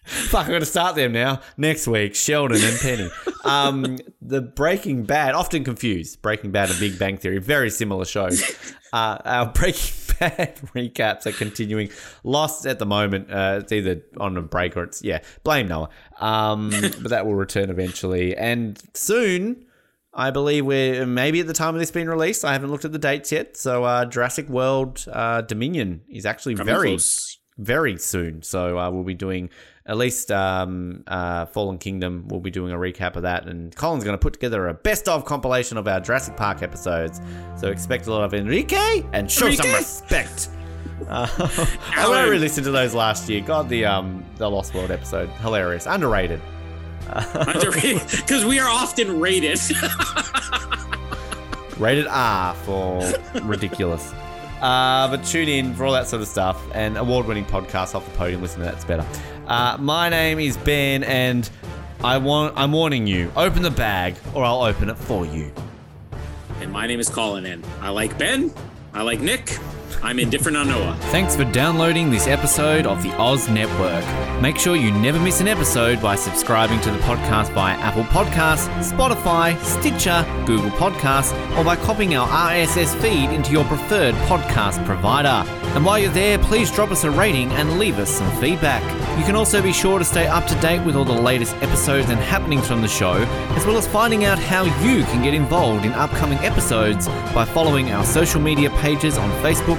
Fuck, I'm going to start them now. Next week, Sheldon and Penny. Um, the Breaking Bad, often confused. Breaking Bad and Big Bang Theory, very similar shows. Uh, our Breaking <laughs> Bad recaps are continuing. Lost at the moment. Uh, it's either on a break or it's, yeah, blame Noah. Um, but that will return eventually. And soon, I believe we're maybe at the time of this being released. I haven't looked at the dates yet. So uh, Jurassic World uh, Dominion is actually Coming very close. very soon. So uh, we'll be doing at least um, uh, Fallen Kingdom. We'll be doing a recap of that, and Colin's going to put together a best of compilation of our Jurassic Park episodes. So expect a lot of Enrique and show some respect. <laughs> Uh, <laughs> I went to listen to those last year. God, the um the Lost World episode, hilarious, underrated. <laughs> Underrated, because we are often rated. Rated R for ridiculous. Uh, but tune in for all that sort of stuff and award-winning podcasts off the podium. Listen to that's better. Uh, my name is Ben, and I want I'm warning you: open the bag, or I'll open it for you. and my name is Colin, and I like Ben. I like Nick. I'm indifferent on Noah. Thanks for downloading this episode of the Oz Network. Make sure you never miss an episode by subscribing to the podcast via Apple Podcasts, Spotify, Stitcher, Google Podcasts, or by copying our RSS feed into your preferred podcast provider. And while you're there, please drop us a rating and leave us some feedback. You can also be sure to stay up to date with all the latest episodes and happenings from the show, as well as finding out how you can get involved in upcoming episodes by following our social media pages on Facebook,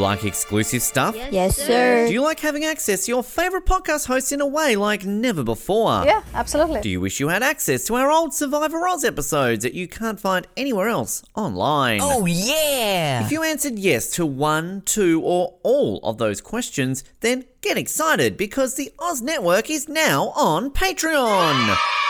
Like exclusive stuff? Yes, sir. Do you like having access to your favorite podcast hosts in a way like never before? Yeah, absolutely. Do you wish you had access to our old Survivor Oz episodes that you can't find anywhere else online? Oh, yeah! If you answered yes to one, two, or all of those questions, then get excited because the Oz Network is now on Patreon. <gasps> <laughs>